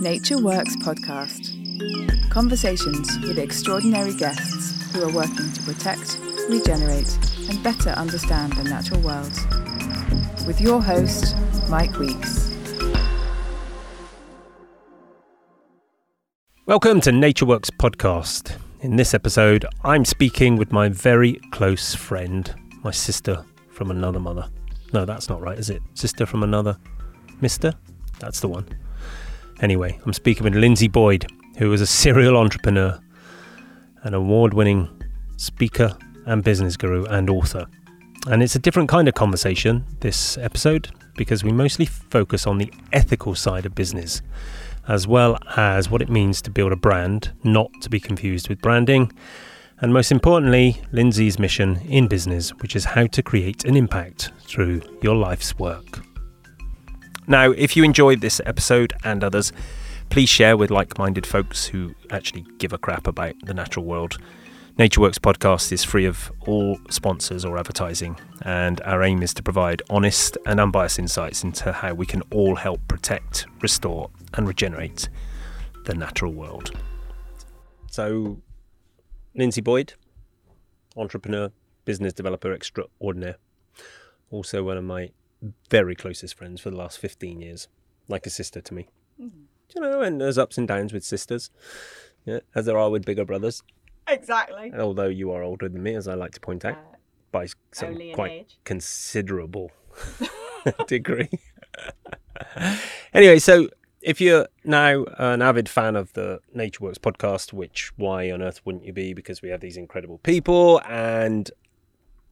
Nature Works podcast. Conversations with extraordinary guests who are working to protect, regenerate, and better understand the natural world. With your host, Mike Weeks. Welcome to Nature Works podcast. In this episode, I'm speaking with my very close friend, my sister from another mother. No, that's not right, is it? Sister from another mister? That's the one. Anyway, I'm speaking with Linzi Boyd, who is a serial entrepreneur, an award winning speaker and business guru and author. And it's a different kind of conversation this episode because we mostly focus on the ethical side of business, as well as what it means to build a brand, not to be confused with branding. And most importantly, Linzi's mission in business, which is how to create an impact through your life's work. Now, if you enjoyed this episode and others, please share with like minded folks who actually give a crap about the natural world. NatureWorks podcast is free of all sponsors or advertising, and our aim is to provide honest and unbiased insights into how we can all help protect, restore, and regenerate the natural world. So, Linzi Boyd, entrepreneur, business developer extraordinaire, also one of my very closest friends for the last 15 years, like a sister to me. Mm. You know, and there's ups and downs with sisters, yeah, as there are with bigger brothers. Exactly. Although you are older than me, as I like to point out, uh, by some quite age. considerable degree. anyway, so if you're now an avid fan of the NatureWorks podcast, which why on earth wouldn't you be? Because we have these incredible people, and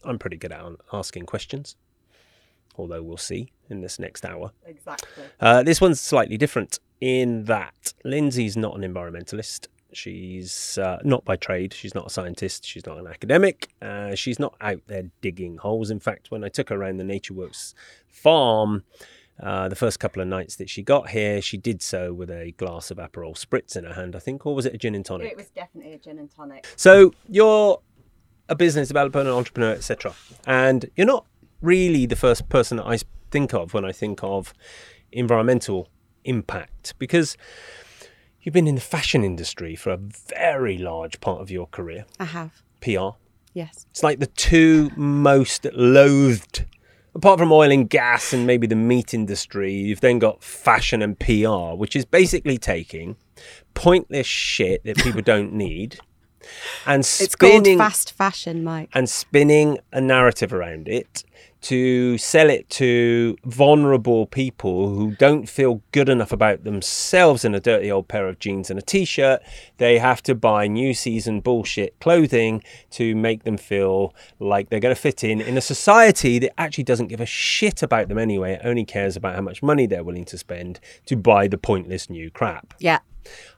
I'm pretty good at asking questions although we'll see in this next hour. Exactly. Uh, this one's slightly different in that Linzi's not an environmentalist. She's uh, not by trade. She's not a scientist. She's not an academic. Uh, she's not out there digging holes. In fact, when I took her around the NatureWorks farm, uh, the first couple of nights that she got here, she did so with a glass of Aperol Spritz in her hand, I think, or was it a gin and tonic? It was definitely a gin and tonic. So you're a business developer, an entrepreneur, etc., and you're not really the first person I think of when I think of environmental impact because you've been in the fashion industry for a very large part of your career. I have. PR. Yes. It's like the two most loathed, apart from oil and gas and maybe the meat industry, you've then got fashion and PR, which is basically taking pointless shit that people don't need and spinning, it's called fast fashion, Mike. And spinning a narrative around it to sell it to vulnerable people who don't feel good enough about themselves in a dirty old pair of jeans and a t-shirt. They have to buy new season bullshit clothing to make them feel like they're going to fit in in a society that actually doesn't give a shit about them anyway. It only cares about how much money they're willing to spend to buy the pointless new crap. Yeah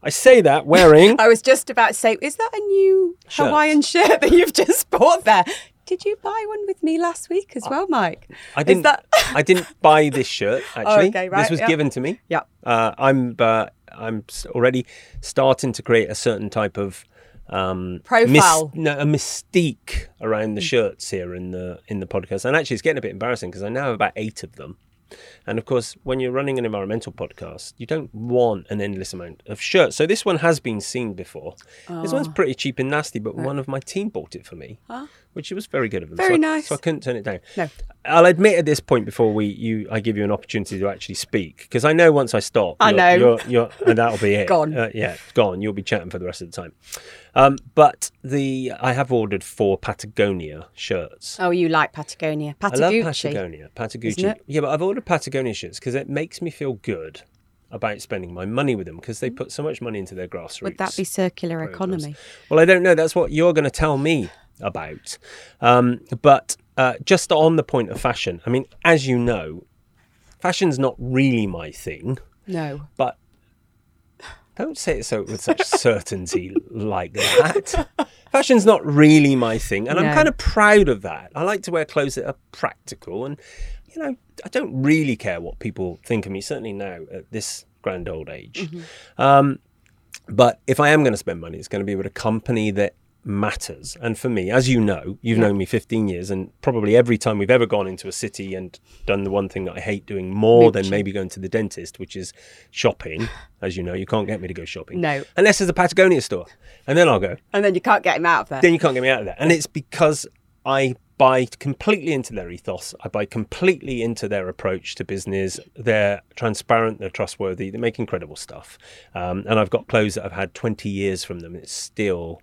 I say that wearing. I was just about to say, is that a new shirt. Hawaiian shirt that you've just bought there? Did you buy one with me last week as well, Mike? I didn't. That... I didn't buy this shirt actually. Oh, okay, right, this was yep. given to me. Yeah. Uh, I'm. Uh, I'm already starting to create a certain type of um, profile, mis- no, a mystique around the mm. shirts here in the in the podcast. And actually, it's getting a bit embarrassing because I now have about eight of them. And of course, when you're running an environmental podcast, you don't want an endless amount of shirts. So this one has been seen before. Oh. This one's oh. pretty cheap and nasty, but right. one of my team bought it for me. Huh? which was very good of them. Very so nice. I, so I couldn't turn it down. No. I'll admit at this point before we you I give you an opportunity to actually speak because I know once I stop, I you're, know, you're, you're, and that'll be it. gone. Uh, yeah, gone. You'll be chatting for the rest of the time. Um, but the I have ordered four Patagonia shirts. Oh, you like Patagonia? Patagucci. I love Patagonia. Patagucci. Yeah, but I've ordered Patagonia shirts because it makes me feel good about spending my money with them because they put so much money into their grassroots. Would that be circular programs. economy? Well, I don't know. That's what you're going to tell me about. Um, but uh, just on the point of fashion, I mean, as you know, fashion's not really my thing. No. But don't say it so with such certainty like that. Fashion's not really my thing, and no. I'm kind of proud of that. I like to wear clothes that are practical, and you know, I don't really care what people think of me. Certainly now at this grand old age. Mm-hmm. Um, but if I am going to spend money, it's going to be with a company that matters. And for me, as you know, you've Yeah. known me 15 years, and probably every time we've ever gone into a city and done the one thing that I hate doing more than maybe going to the dentist, which is shopping. As you know, you can't get me to go shopping. No. Unless there's a Patagonia store. And then I'll go. And then you can't get him out of there. Then you can't get me out of there. And it's because I buy completely into their ethos. I buy completely into their approach to business. They're transparent, they're trustworthy, they make incredible stuff. Um, and I've got clothes that I've had 20 years from them. It's still,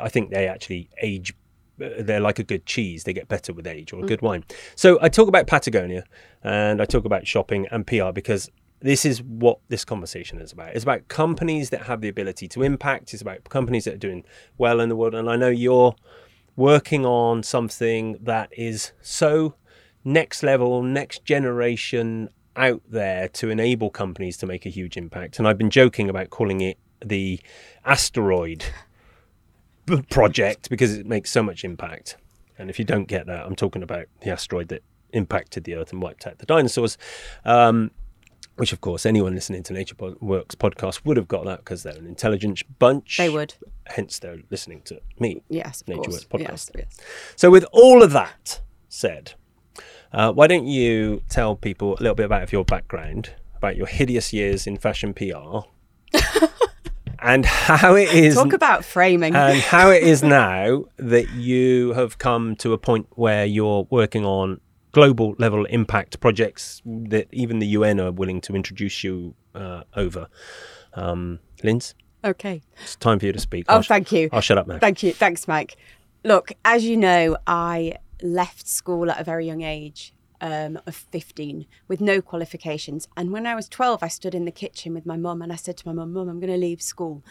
I think they actually age. uh, They're like a good cheese. They get better with age or a good wine. So I talk about Patagonia and I talk about shopping and PR because this is what this conversation is about. It's about companies that have the ability to impact. It's about companies that are doing well in the world. And I know you're working on something that is so next level, next generation out there to enable companies to make a huge impact. And I've been joking about calling it the asteroid project because it makes so much impact. And if you don't get that, I'm talking about the asteroid that impacted the Earth and wiped out the dinosaurs. Um, which, of course, anyone listening to Nature Pod- Works podcast would have got that because they're an intelligent bunch. They would. Hence, they're listening to me. Yes, of Nature course. Works Yes, podcast. yes. So, with all of that said, uh, why don't you tell people a little bit about your background, about your hideous years in fashion PR, and how it is Talk about framing. and how it is now that you have come to a point where you're working on global level impact projects that even the UN are willing to introduce you uh, over. Um, Linz, okay. it's time for you to speak. Oh, I'll sh- thank you. I'll shut up now. Thank you. Thanks, Mike. Look, as you know, I left school at a very young age um, of 15 with no qualifications. And when I was 12, I stood in the kitchen with my mum and I said to my mum, Mum, I'm going to leave school.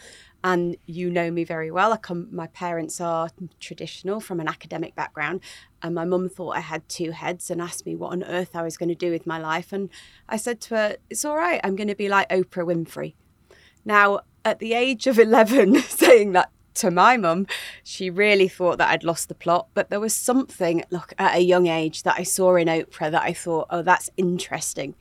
And you know me very well. I come, my parents are traditional from an academic background. And my mum thought I had two heads and asked me what on earth I was going to do with my life. And I said to her, It's all right. I'm going to be like Oprah Winfrey. Now, at the age of 11, saying that to my mum, she really thought that I'd lost the plot. But there was something, look, at a young age that I saw in Oprah that I thought, oh, that's interesting.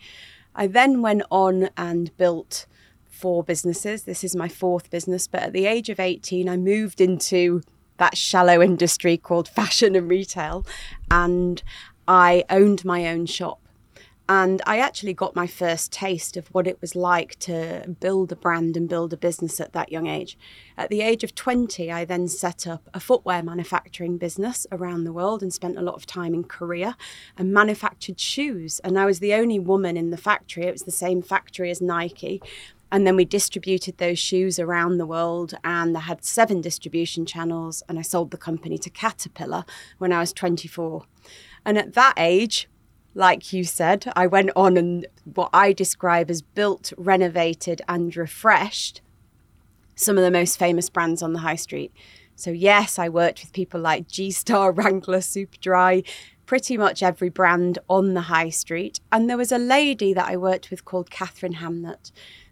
I then went on and built four businesses. This is my fourth business. But at the age of 18, I moved into that shallow industry called fashion and retail. And I owned my own shop. And I actually got my first taste of what it was like to build a brand and build a business at that young age. At the age of 20, I then set up a footwear manufacturing business around the world and spent a lot of time in Korea and manufactured shoes. And I was the only woman in the factory. It was the same factory as Nike. And then we distributed those shoes around the world, and I had seven distribution channels. And I sold the company to Caterpillar when I was 24. And at that age, like you said, I went on and what I describe as built, renovated, and refreshed some of the most famous brands on the high street. So, yes, I worked with people like G Star, Wrangler, Superdry, pretty much every brand on the high street. And there was a lady that I worked with called Katharine Hamnett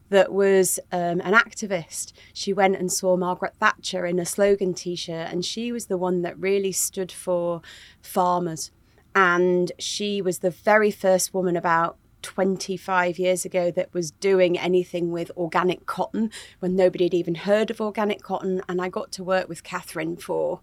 that was um, an activist. She went and saw Margaret Thatcher in a slogan t shirt, and she was the one that really stood for farmers. And she was the very first woman about 25 years ago that was doing anything with organic cotton when nobody had even heard of organic cotton. And I got to work with Katharine for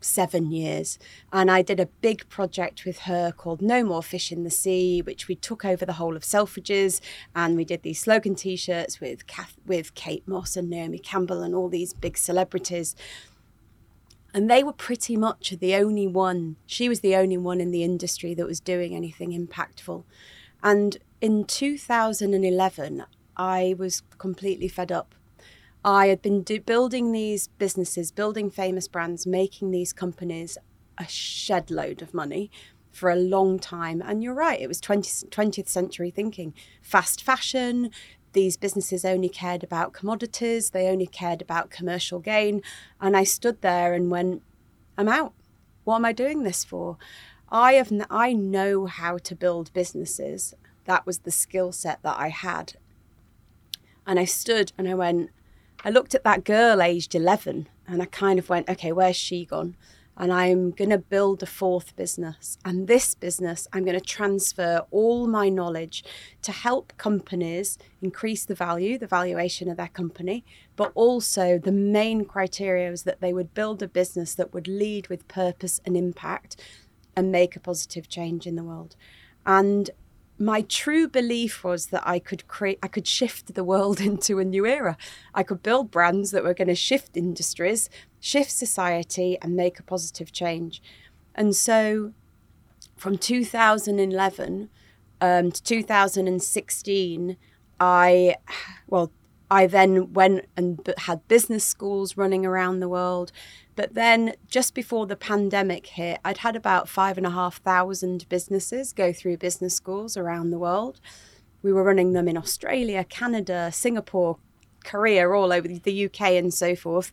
seven years. And I did a big project with her called No More Fish in the Sea, which we took over the whole of Selfridges. And we did these slogan t shirts with, Kath- with Kate Moss and Naomi Campbell and all these big celebrities. And they were pretty much the only one, she was the only one in the industry that was doing anything impactful. And in 2011, I was completely fed up. I had been do- building these businesses, building famous brands, making these companies a shed load of money for a long time. And you're right, it was 20, 20th century thinking. Fast fashion, these businesses only cared about commodities, they only cared about commercial gain. And I stood there and went, I'm out. What am I doing this for? I have n- I know how to build businesses. That was the skill set that I had. And I stood and I went, I looked at that girl aged 11 and I kind of went, okay, where's she gone? And I'm going to build a fourth business. And this business, I'm going to transfer all my knowledge to help companies increase the value, the valuation of their company, but also the main criteria is that they would build a business that would lead with purpose and impact and make a positive change in the world. And my true belief was that I could create, I could shift the world into a new era. I could build brands that were going to shift industries, shift society, and make a positive change. And so from 2011 um, to 2016, I, well, I then went and had business schools running around the world. But then just before the pandemic hit, I'd had about five and a half thousand businesses go through business schools around the world. We were running them in Australia, Canada, Singapore, Korea, all over the UK and so forth.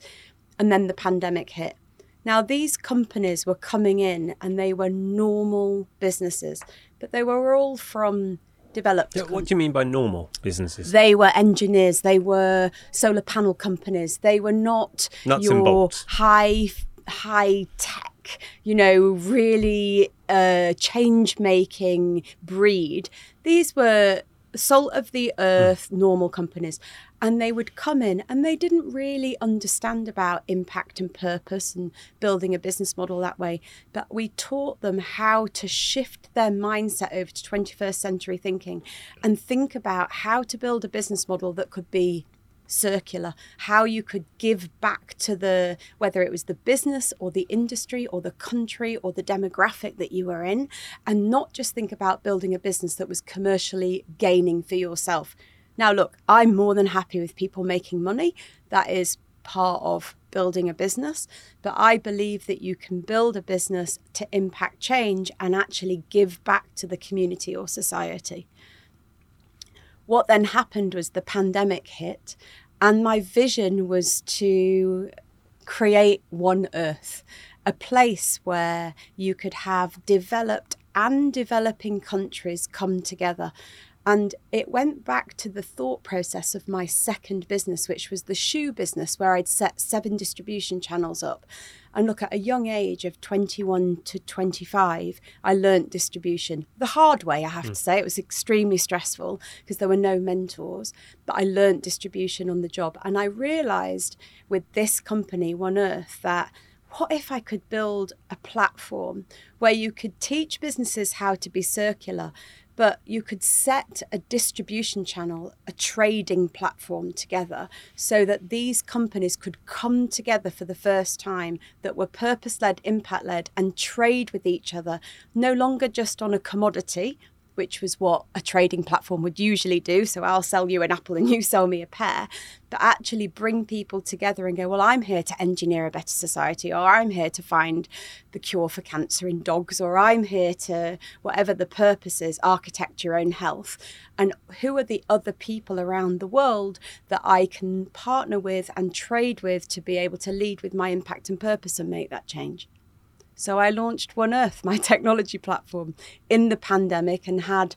And then the pandemic hit. Now, these companies were coming in and they were normal businesses, but they were all from developed. Yeah, what do you mean by normal businesses? They were engineers, they were solar panel companies, they were not Nuts and your bolts. high high tech, you know, really uh, change making breed. These were salt of the hmm. earth normal companies and they would come in and they didn't really understand about impact and purpose and building a business model that way but we taught them how to shift their mindset over to 21st century thinking and think about how to build a business model that could be circular how you could give back to the whether it was the business or the industry or the country or the demographic that you were in and not just think about building a business that was commercially gaining for yourself. Now look i'm more than happy with people making money. That is part of building a business. But i believe that you can build a business to impact change and actually give back to the community or society what then happened was the pandemic hit, and my vision was to create One Earth, a place where you could have developed and developing countries come together. And it went back to the thought process of my second business, which was the shoe business, where I'd set seven distribution channels up. And look, at a young age of 21 to 25, I learnt distribution the hard way, I have to hmm. say. It was extremely stressful because there were no mentors, but I learnt distribution on the job. And I realized with this company, One Earth, that what if I could build a platform where you could teach businesses how to be circular, but you could set a distribution channel, a trading platform together so that these companies could come together for the first time that were purpose led, impact led, and trade with each other, no longer just on a commodity. Which was what a trading platform would usually do. So I'll sell you an apple and you sell me a pear, but actually bring people together and go, Well, I'm here to engineer a better society, or I'm here to find the cure for cancer in dogs, or I'm here to, whatever the purpose is, architect your own health. And who are the other people around the world that I can partner with and trade with to be able to lead with my impact and purpose and make that change? So I launched One Earth, my technology platform, in the pandemic and had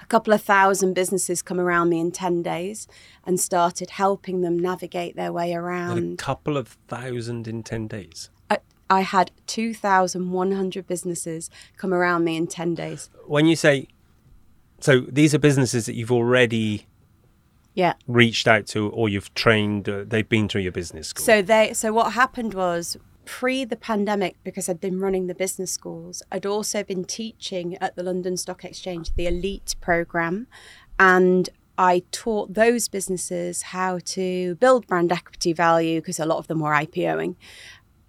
a couple of thousand businesses come around me in 10 days and started helping them navigate their way And a couple of thousand in 10 days. I, I had 2,100 businesses come around me in 10 days. When you say, so these are businesses that you've already Yeah. reached out to or you've trained, uh, they've been through your business school. So they so what happened was pre the pandemic because I'd been running the business schools, I'd also been teaching at the London Stock Exchange the elite program and I taught those businesses how to build brand equity value because a lot of them were IPOing.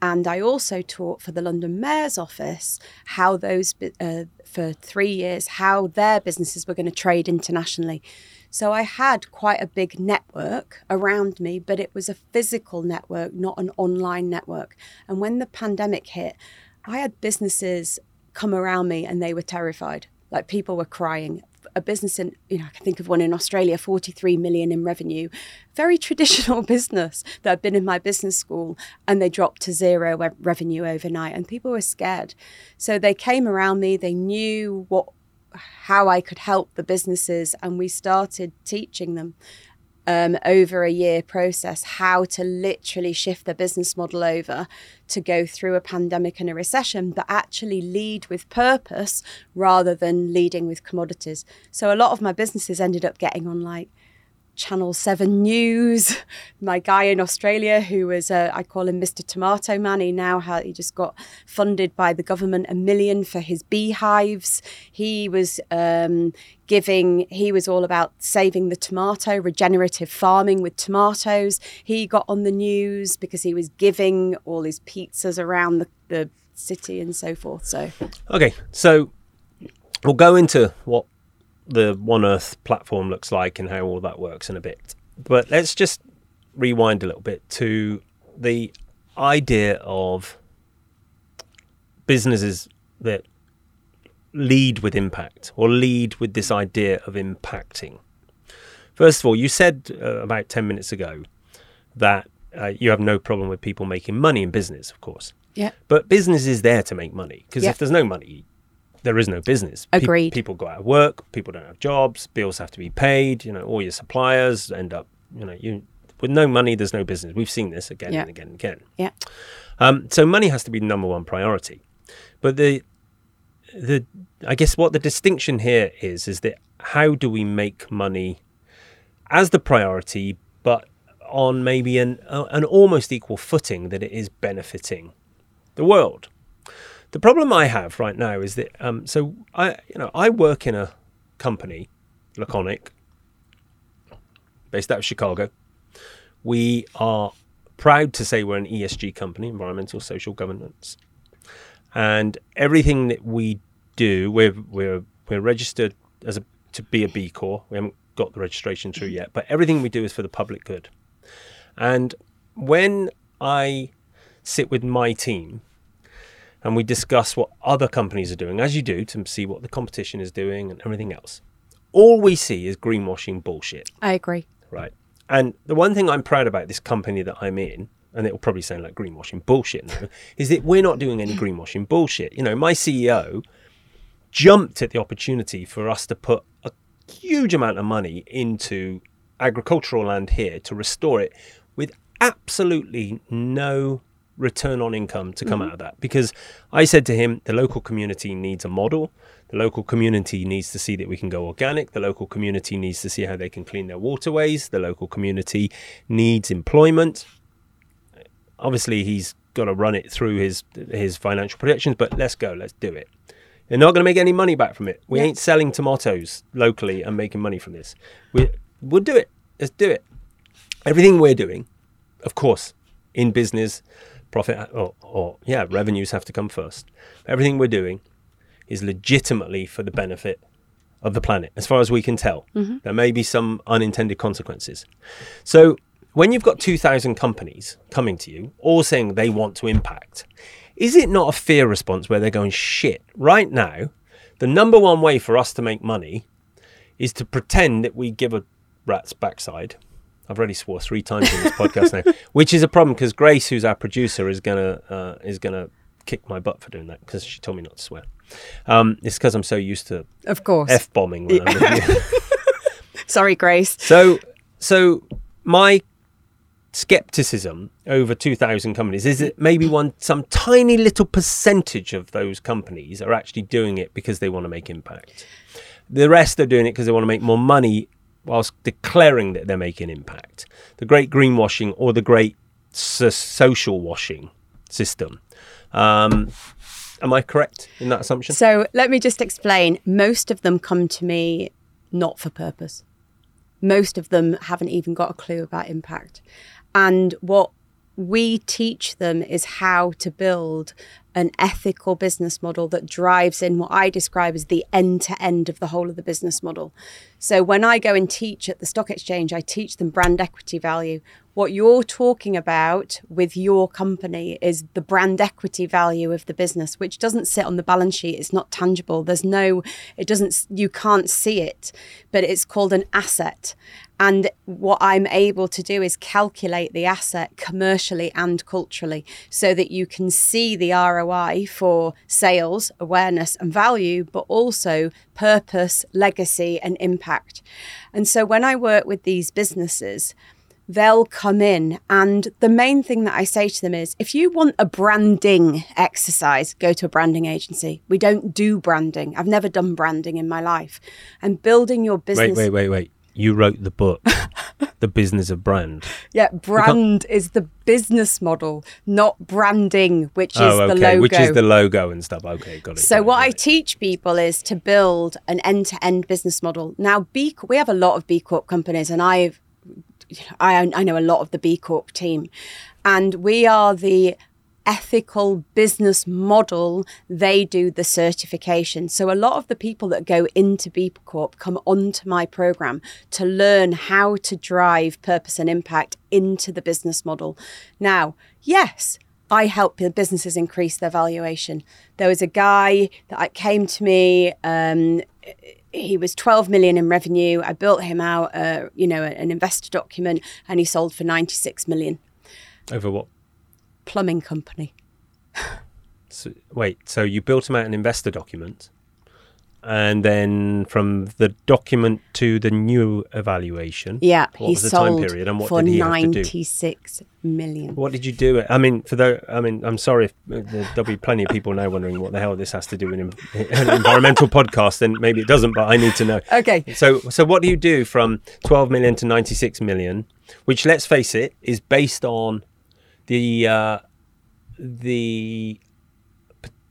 And I also taught for the London Mayor's office how those, uh, for three years, how their businesses were going to trade internationally. So I had quite a big network around me, but it was a physical network, not an online network. And when the pandemic hit, I had businesses come around me and they were terrified. Like people were crying. A business in, you know, I can think of one in Australia, 43 million in revenue. Very traditional business that had been in my business school and they dropped to zero revenue overnight and people were scared. So they came around me, they knew what how I could help the businesses and we started teaching them. um, over a year process how to literally shift their business model over to go through a pandemic and a recession, but actually lead with purpose rather than leading with commodities. So a lot of my businesses ended up getting on like Channel 7 News. My guy in Australia, who was, uh, I call him Mr. Tomato Man, he now he just got funded by the government a million for his beehives. He was um, giving, he was all about saving the tomato, regenerative farming with tomatoes. He got on the news because he was giving all his pizzas around the, the city and so forth. So, Okay, so we'll go into what the One Earth platform looks like and how all that works in a bit. But let's just rewind a little bit to the idea of businesses that lead with impact or lead with this idea of impacting. First of all, you said uh, about 10 minutes ago that uh, you have no problem with people making money in business, of course. yeah. But business is there to make money because Yeah. if there's no money, there is no business. Pe- Agreed. people go out of work. People don't have jobs. Bills have to be paid. You know, all your suppliers end up. You know, you with no money, there's no business. We've seen this again Yeah. and again and again. Yeah. Um, so money has to be the number one priority. But the the I guess what the distinction here is is that how do we make money as the priority, but on maybe an uh, an almost equal footing that it is benefiting the world. The problem I have right now is that um, so I you know I work in a company, Laconic, based out of Chicago. We are proud to say we're an ESG company, environmental social governance, and everything that we do, we're we're we're registered as a to be a B Corp. We haven't got the registration through yet, but everything we do is for the public good. And when I sit with my team and we discuss what other companies are doing, as you do, to see what the competition is doing and everything else, all we see is greenwashing bullshit I agree. right? And the one thing I'm proud about this company that I'm in, and it will probably sound like greenwashing bullshit now, is that we're not doing any greenwashing bullshit. You know, my CEO jumped at the opportunity for us to put a huge amount of money into agricultural land here to restore it with absolutely no return on income to come mm-hmm. out of that. Because I said to him the local community needs a model. The local community needs to see that we can go organic. The local community needs to see how they can clean their waterways. The local community needs employment. Obviously he's got to run it through his his financial projections but let's go let's do it. They're not going to make any money back from it. We Yeah. ain't selling tomatoes locally and making money from this. We, we'll do it. Let's do it. Everything we're doing of course in business profit or, or yeah revenues have to come first. Everything we're doing is legitimately for the benefit of the planet as far as we can tell. Mm-hmm. There may be some unintended consequences. So when you've got 2000 companies coming to you all saying they want to impact is it not a fear response where they're going shit right now the number one way for us to make money is to pretend that we give a rat's backside. I've already swore three times in this podcast now, which is a problem because Grace, who's our producer, is gonna uh, is gonna kick my butt for doing that because she told me not to swear. Um, it's because I'm so used to Of course. f bombing when I'm with you. Sorry, Grace. So, so my skepticism over 2,000 companies is that maybe one some tiny little percentage of those companies are actually doing it because they want to make impact. The rest are doing it because they want to make more money whilst declaring that they're making impact. The great greenwashing or the great so- social washing system. Um, am I correct in that assumption? So let me just explain. Most of them come to me not for purpose. Most of them haven't even got a clue about impact. And what we teach them is how to build an ethical business model that drives in what I describe as the end to end of the whole of the business model. So when I go and teach at the stock exchange, I teach them brand equity value. What you're talking about with your company is the brand equity value of the business, which doesn't sit on the balance sheet. It's not tangible. There's no, it doesn't, you can't see it, but it's called an asset. And what I'm able to do is calculate the asset commercially and culturally so that you can see the ROI for sales, awareness, and value, but also purpose, legacy, and impact. And so when I work with these businesses, they'll come in and the main thing that I say to them is if you want a branding exercise go to a branding agency we don't do branding I've never done branding in my life and building your business Wait, wait, wait, wait. You wrote the book, The Business of Brand. Yeah, brand is the business model, not branding, which is oh, the logo. Which is the logo and stuff. Okay, got it. So got what got I it. teach people is to build an end-to-end business model. Now, B we have a lot of B Corp companies, and I've I I know a lot of the B Corp team, and we are the ethical business model they do the certification so a lot of the people that go into b corp come onto my program to learn how to drive purpose and impact into the business model now yes I help businesses increase their valuation. There was a guy that came to me. Um, he was 12 million in revenue. I built him out, uh, you know, an investor document, and he sold for 96 million. Over what? Plumbing company. So, wait, so you built him out an investor document, and then from the document to the new evaluation. Yeah, What he was the time period and what for did he have to do? 96 million. What did you do? I mean, for the, I mean, I'm sorry if uh, there- there'll be plenty of people now wondering what the hell this has to do with an, an environmental podcast, Then maybe it doesn't, but I need to know. Okay. So, so what do you do from 12 million to 96 million, which, let's face it, is based on the uh, the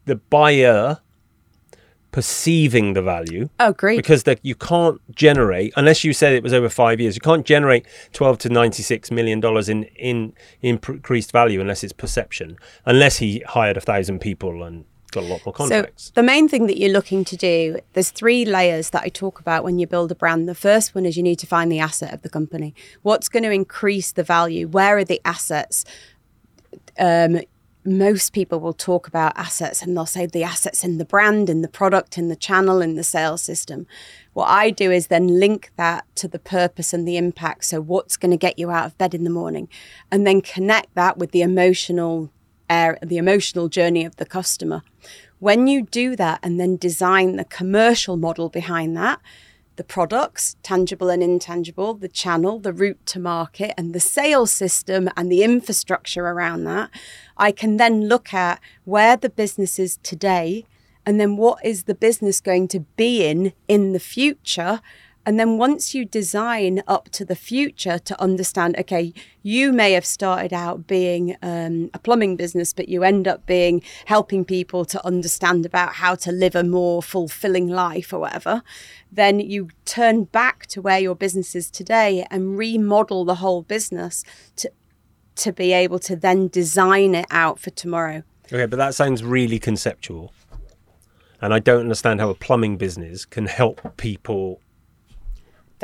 the buyer perceiving the value Oh, great. because that you can't generate unless you said it was over five years. You can't generate twelve to ninety six million dollars in in increased value unless it's perception. Unless he hired a thousand people and got a lot more contacts. So the main thing that you're looking to do, there's three layers that I talk about when you build a brand. The first one is you need to find the asset of the company. What's going to increase the value? Where are the assets? Um, most people will talk about assets and they'll say the assets in the brand, in the product, in the channel, in the sales system. What I do is then link that to the purpose and the impact. So, what's going to get you out of bed in the morning? And then connect that with the emotional air, the emotional journey of the customer. When you do that and then design the commercial model behind that, the products, tangible and intangible, the channel, the route to market, and the sales system and the infrastructure around that, I can then look at where the business is today and then what is the business going to be in in the future. And then once you design up to the future to understand, okay, you may have started out being um, a plumbing business, but you end up being helping people to understand about how to live a more fulfilling life or whatever. Then you turn back to where your business is today and remodel the whole business to to be able to then design it out for tomorrow. Okay, but that sounds really conceptual. And I don't understand how a plumbing business can help people.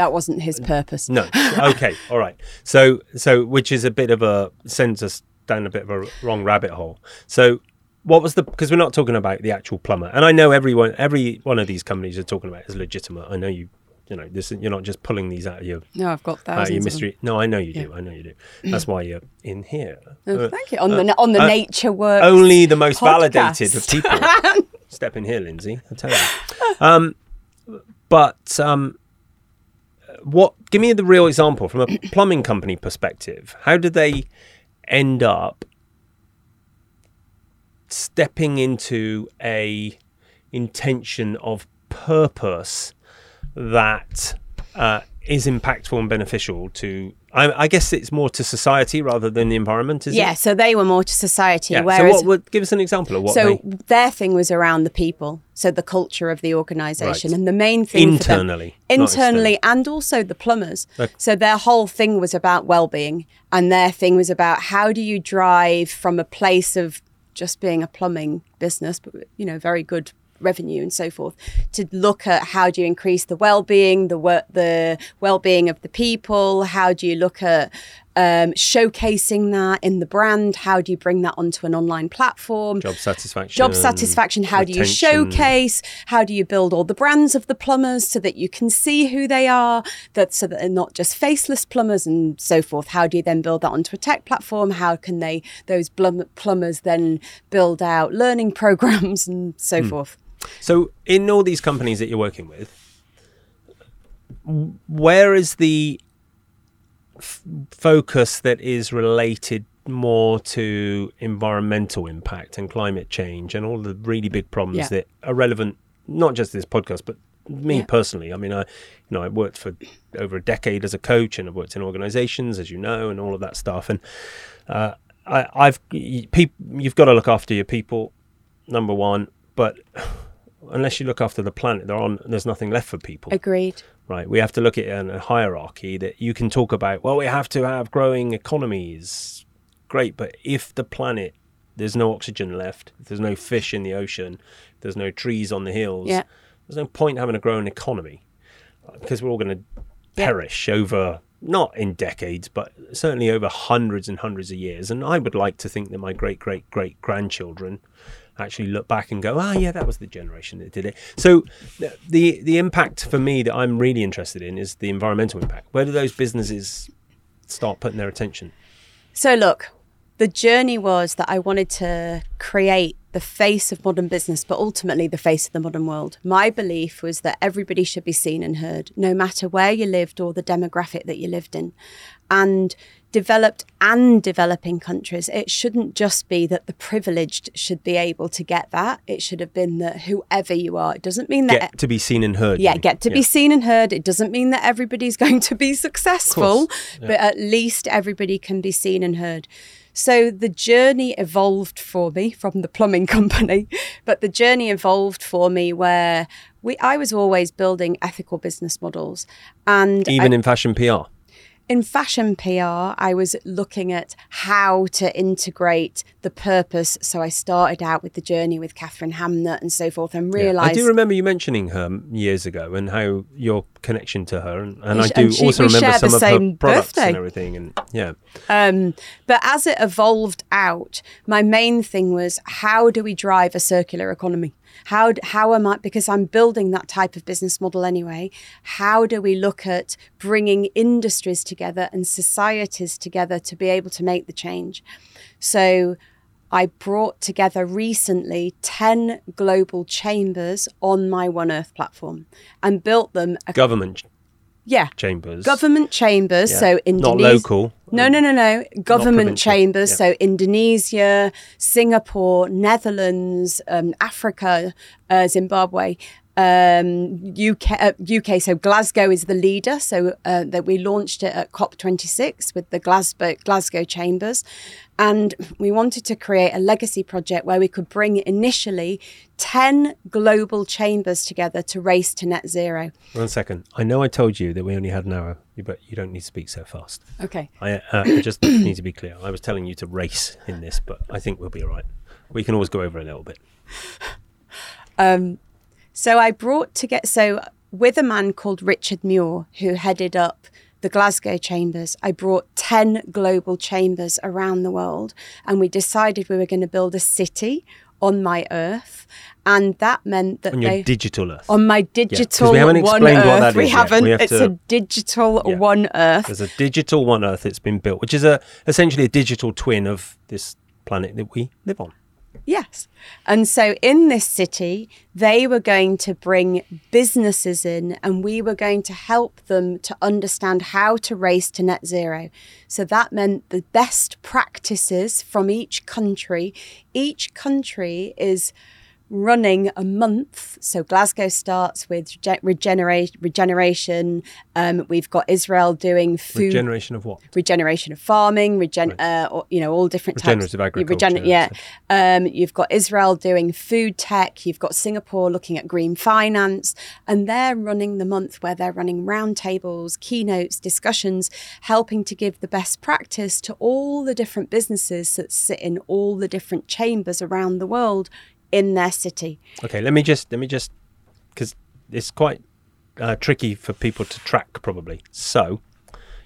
That wasn't his purpose. No. Okay. All right. So, so which is a bit of a sends us down a bit of a wrong rabbit hole. So, what was the? Because we're not talking about the actual plumber, and I know everyone, every one of these companies you're talking about is legitimate. I know you. You know, this you're not just pulling these out of your No, I've got out of thousands. your of them. mystery. No, I know you do. I know you do. That's why you're in here. Oh, Uh, thank you. On the on the uh, nature work. only the most validated of people. Step in here, Linzi. I tell you. Um, but um, what? Give me the real example from a plumbing company perspective. How did they end up stepping into a intention of purpose that uh, is impactful and beneficial to? I, I guess it's more to society rather than the environment. Is Yeah, it? Yeah, so they were more to society. Yeah. So what would give us an example of what so they their thing was around the people, so the culture of the organisation, Right. and the main thing for them- internally, internally, and also the plumbers. Okay. So their whole thing was about well-being, and their thing was about how do you drive from a place of just being a plumbing business, but you know, very good revenue and so forth, to look at how do you increase the well-being, the work, the well-being of the people. How do you look at um, showcasing that in the brand. How do you bring that onto an online platform? Job satisfaction. Job satisfaction. How do you showcase? How do you build all the brands of the plumbers so that you can see who they are? That so that they're not just faceless plumbers and so forth. How do you then build that onto a tech platform? How can they those plum- plumbers then build out learning programs and so forth? So, in all these companies that you're working with, where is the f- focus that is related more to environmental impact and climate change and all the really big problems Yeah. that are relevant, not just this podcast, but me Yeah. personally. I mean, I, you know, I worked for over a decade as a coach, and I've worked in organisations, as you know, and all of that stuff. And uh, I, I've, you've got to look after your people, number one. But unless you look after the planet, there on there's nothing left for people Agreed. right? We have to look at it in a hierarchy that you can talk about. Well, we have to have growing economies. Great, but if the planet there's no oxygen left, there's no fish in the ocean, there's no trees on the hills, Yeah. there's no point having a growing economy uh, because we're all going to Yeah. perish over not in decades, but certainly over hundreds and hundreds of years. And I would like to think that my great great great grandchildren actually look back and go, ah, yeah, that was the generation that did it. So the- the the impact for me that I'm really interested in is the environmental impact. Where do those businesses start putting their attention? So look, the journey was that I wanted to create the face of modern business, but ultimately the face of the modern world. My belief was that everybody should be seen and heard, no matter where you lived or the demographic that you lived in. And developed and developing countries, it shouldn't just be that the privileged should be able to get that. It should have been that whoever you are, it doesn't mean that Get to be seen and heard. yeah, get to be seen and heard. It doesn't mean that everybody's going to be successful, but at least everybody can be seen and heard. So the journey evolved for me from the plumbing company, but the journey evolved for me where we I was always building ethical business models and I- Even in fashion PR. In fashion PR, I was looking at how to integrate the purpose. So I started out with the journey with Katharine Hamnett and so forth, and Yeah. realised I do remember you mentioning her years ago and how your connection to her, and, and I do she- also remember some of her products birthday. and everything. And yeah, Um, but as it evolved out, my main thing was how do we drive a circular economy? How how am I because I'm building that type of business model anyway? How do we look at bringing industries together and societies together to be able to make the change? So I brought together recently 10 global chambers on my One Earth platform and built them. A, government yeah, chambers, government chambers. Yeah. So not local. No, no, no, no. Government chambers. Yeah. So Indonesia, Singapore, Netherlands, um, Africa, uh, Zimbabwe, um, UK, uh, UK. So Glasgow is the leader. So uh, that we launched it at COP26 with the Glasgow Glasgow chambers, and we wanted to create a legacy project where we could bring initially ten global chambers together to race to net zero. One second. I know I told you that we only had an hour, but you don't need to speak so fast. Okay. I, uh, I just need to be clear. I was telling you to race in this, but I think we'll be all right. We can always go over a little bit. Um, so I brought to get so with a man called Richard Muir who headed up the Glasgow chambers. I brought ten global chambers around the world, and we decided we were going to build a city on my Earth, and that meant that On your they. digital Earth. on my digital we haven't One explained Earth, what that we is haven't. We it's to- a digital Yeah. One Earth. There's a digital One Earth that's been built, which is a essentially a digital twin of this planet that we live on. Yes. And so in this city, they were going to bring businesses in and we were going to help them to understand how to race to net zero. So that meant the best practices from each country. Each country is running a month. So Glasgow starts with rege- regenerate, regeneration. Um, we've got Israel doing food Regeneration of what? regeneration of farming, regen, uh, or, you know, all different Regenerative types. agriculture, yeah. Um, you've got Israel doing food tech. You've got Singapore looking at green finance, and they're running the month where they're running roundtables, keynotes, discussions, helping to give the best practice to all the different businesses that sit in all the different chambers around the world in their city. Okay, let me just let me just because it's quite uh, tricky for people to track probably. So,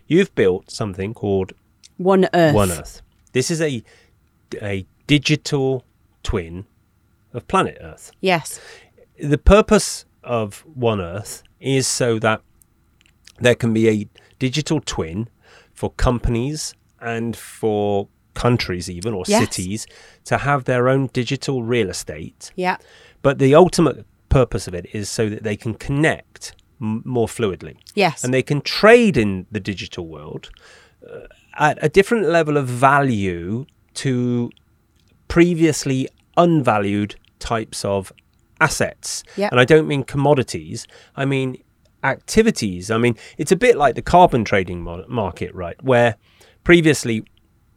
you've built something called One Earth. One Earth. This is a a digital twin of planet Earth. Yes. The purpose of One Earth is so that there can be a digital twin for companies and for countries even or Yes. cities to have their own digital real estate Yeah. but the ultimate purpose of it is so that they can connect m- more fluidly Yes. and they can trade in the digital world uh, at a different level of value to previously unvalued types of assets. Yep. And I don't mean commodities, I mean activities. I mean, it's a bit like the carbon trading market, right? Where previously,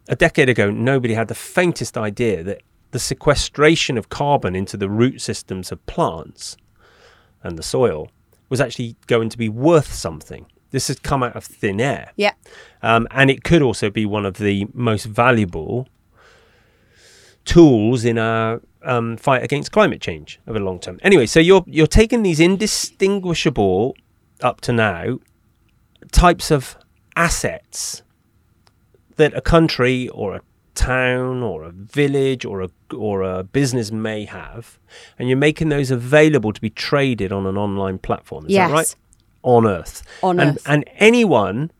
a decade ago, nobody had the faintest idea that the sequestration of carbon into the root systems of plants and the soil was actually going to be worth something. This has come out of thin air. yeah. Um, and it could also be one of the most valuable tools in our um, fight against climate change over the long term. Anyway, so you're you're taking these indistinguishable up to now types of assets that a country or a town or a village or a or a business may have, and you're making those available to be traded on an online platform. Is Yes. that right? One Earth. On and, Earth. And anyone,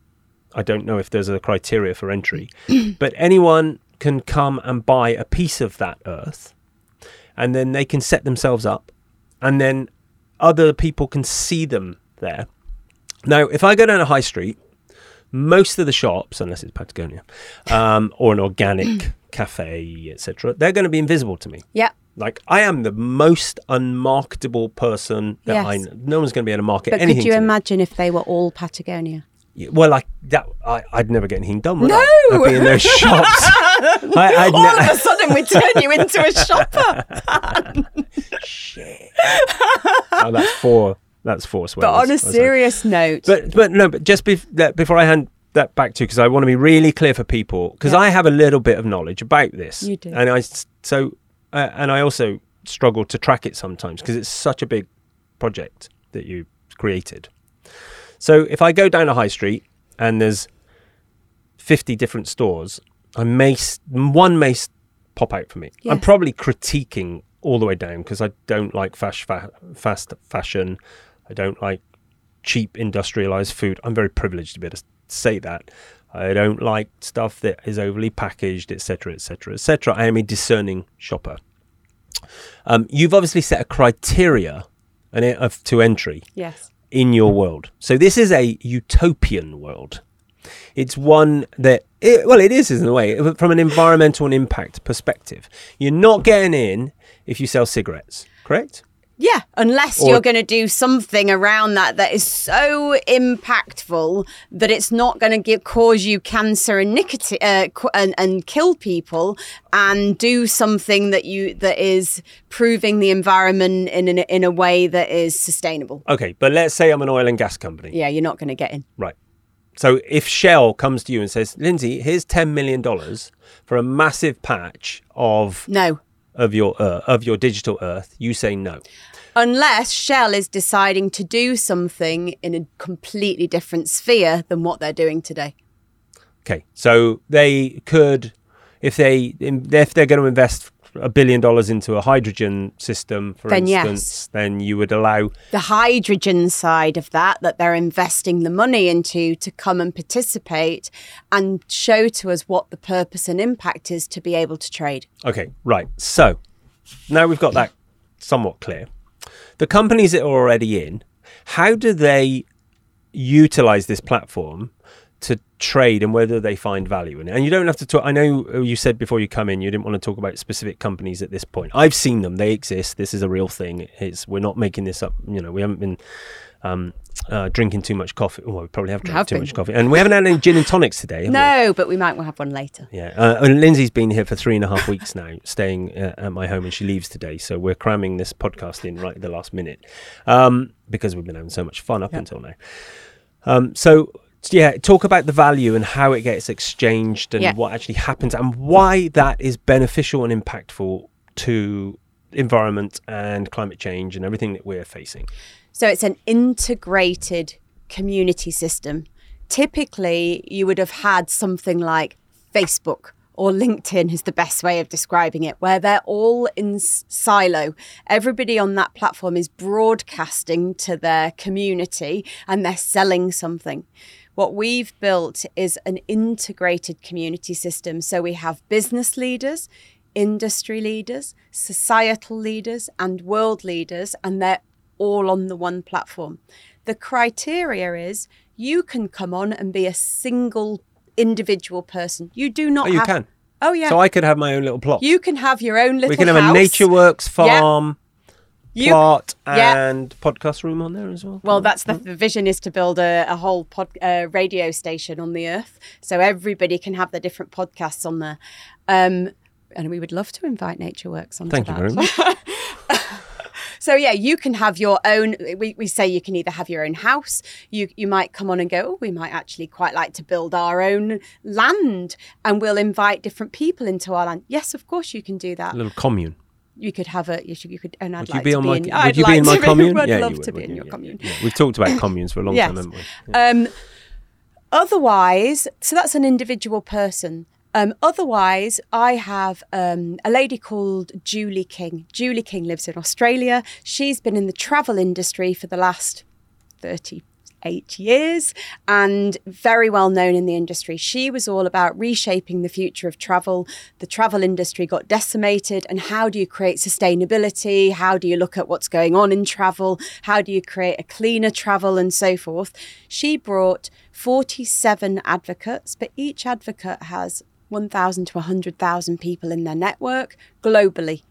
I don't know if there's a criteria for entry, but anyone can come and buy a piece of that Earth, and then they can set themselves up, and then other people can see them there. Now, if I go down a high street, most of the shops, unless it's Patagonia um, or an organic cafe, etc., they're going to be invisible to me. Yeah. Like I am the most unmarketable person that I Yes. know. No one's going to be able to market But anything. could you to me. imagine if they were all Patagonia? Yeah, Well, like that, I, I'd never get anything done. Would No! I? I'd be in those shops. I, I'd All ne- of a sudden, we turn you into a shopper. Shit. oh, that's four. That's swears. But on a serious note, But but no. But just bef- before I hand that back to you, because I want to be really clear for people, because Yeah. I have a little bit of knowledge about this. You do. And I so uh, and I also struggle to track it sometimes because it's such a big project that you created. So if I go down a high street and there's 50 different stores, I may one may pop out for me. I'm probably critiquing all the way down because I don't like fast, fa- fast fashion. I don't like cheap industrialized food. I'm very privileged to be able to say that. I don't like stuff that is overly packaged, etc., etc., etc. I am a discerning shopper. Um, you've obviously set a criteria and of to entry yes. in your world. So this is a utopian world. It's one that, it, well, it is in a way from an environmental and impact perspective. You're not getting in if you sell cigarettes, correct? Yeah, unless Or- you're going to do something around that that is so impactful that it's not going to give, cause you cancer and nicotine uh, and, and kill people, and do something that you that is proving the environment in an, in a way that is sustainable. Okay, but let's say I'm an oil and gas company. Yeah, you're not going to get in. Right. So if Shell comes to you and says, Linzi, here's $10 million for a massive patch of No, of your uh, of your digital earth, you say no. unless Shell is deciding to do something in a completely different sphere than what they're doing today. Okay, so they could, if they if they're going to invest a billion dollars into a hydrogen system, for Then yes. instance, then you would allow. the hydrogen side of that that they're investing the money into to come and participate and show to us what the purpose and impact is to be able to trade. Okay, right. So now we've got that somewhat clear. The companies that are already in, how do they utilize this platform to trade and whether they find value in it? And you don't have to talk. I know you said before you come in you didn't want to talk about specific companies at this point. I've seen them; they exist. This is a real thing. It's we're not making this up. You know, we haven't been. Um, uh, drinking too much coffee. Well, we probably have drank have too been. much coffee, and we haven't had any gin and tonics today. have we? No, but we might well have one later. Yeah, uh, and Linzi's been here for three and a half weeks now, staying uh, at my home, and she leaves today. So we're cramming this podcast in right at the last minute um, because we've been having so much fun up until now. Um, so yeah, talk about the value and how it gets exchanged and Yeah. what actually happens and why that is beneficial and impactful to environment and climate change and everything that we're facing. So it's an integrated community system. Typically, you would have had something like Facebook or LinkedIn is the best way of describing it, where they're all in silo. Everybody on that platform is broadcasting to their community and they're selling something. What we've built is an integrated community system. So we have business leaders, industry leaders, societal leaders, and world leaders, and they're all on the one platform. The criteria is you can come on and be a single individual person. You do not. Oh, you have, can. Oh yeah. So I could have my own little plot. You can have your own little. we can have house. a NatureWorks farm. You- plot yeah. and podcast room on there as well. Well, that's the, the vision is to build a, a whole pod, uh, radio station on the earth, so everybody can have their different podcasts on there. Um, and we would love to invite Nature NatureWorks onto Thank you very much. So yeah, you can have your own. We, we say you can either have your own house. You you might come on and go. Oh, we might actually quite like to build our own land, and we'll invite different people into our land. Yes, of course you can do that. A little commune. You could have a. You should. You could. And I'd Would like you be to on be my? in. would I'd you like be in my commune? I'd yeah, love would, to be in your you? commune. Yeah. We've talked about communes for a long Yes. time, haven't we? Yeah. Um, otherwise, so that's an individual person. Um, otherwise, I have um, a lady called Julie King. Julie King lives in Australia. She's been in the travel industry for the last 38 years and very well known in the industry. She was all about reshaping the future of travel. The travel industry got decimated, and how do you create sustainability? How do you look at what's going on in travel? How do you create a cleaner travel and so forth? She brought 47 advocates, but each advocate has 1,000 to 100,000 people in their network globally.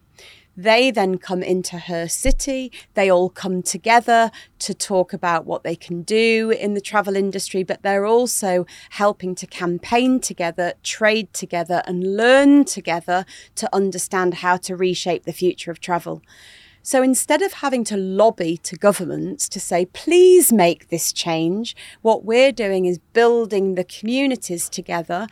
They then come into her city. They all come together to talk about what they can do in the travel industry, but they're also helping to campaign together, trade together, and learn together to understand how to reshape the future of travel. So instead of having to lobby to governments to say, please make this change, what we're doing is building the communities together.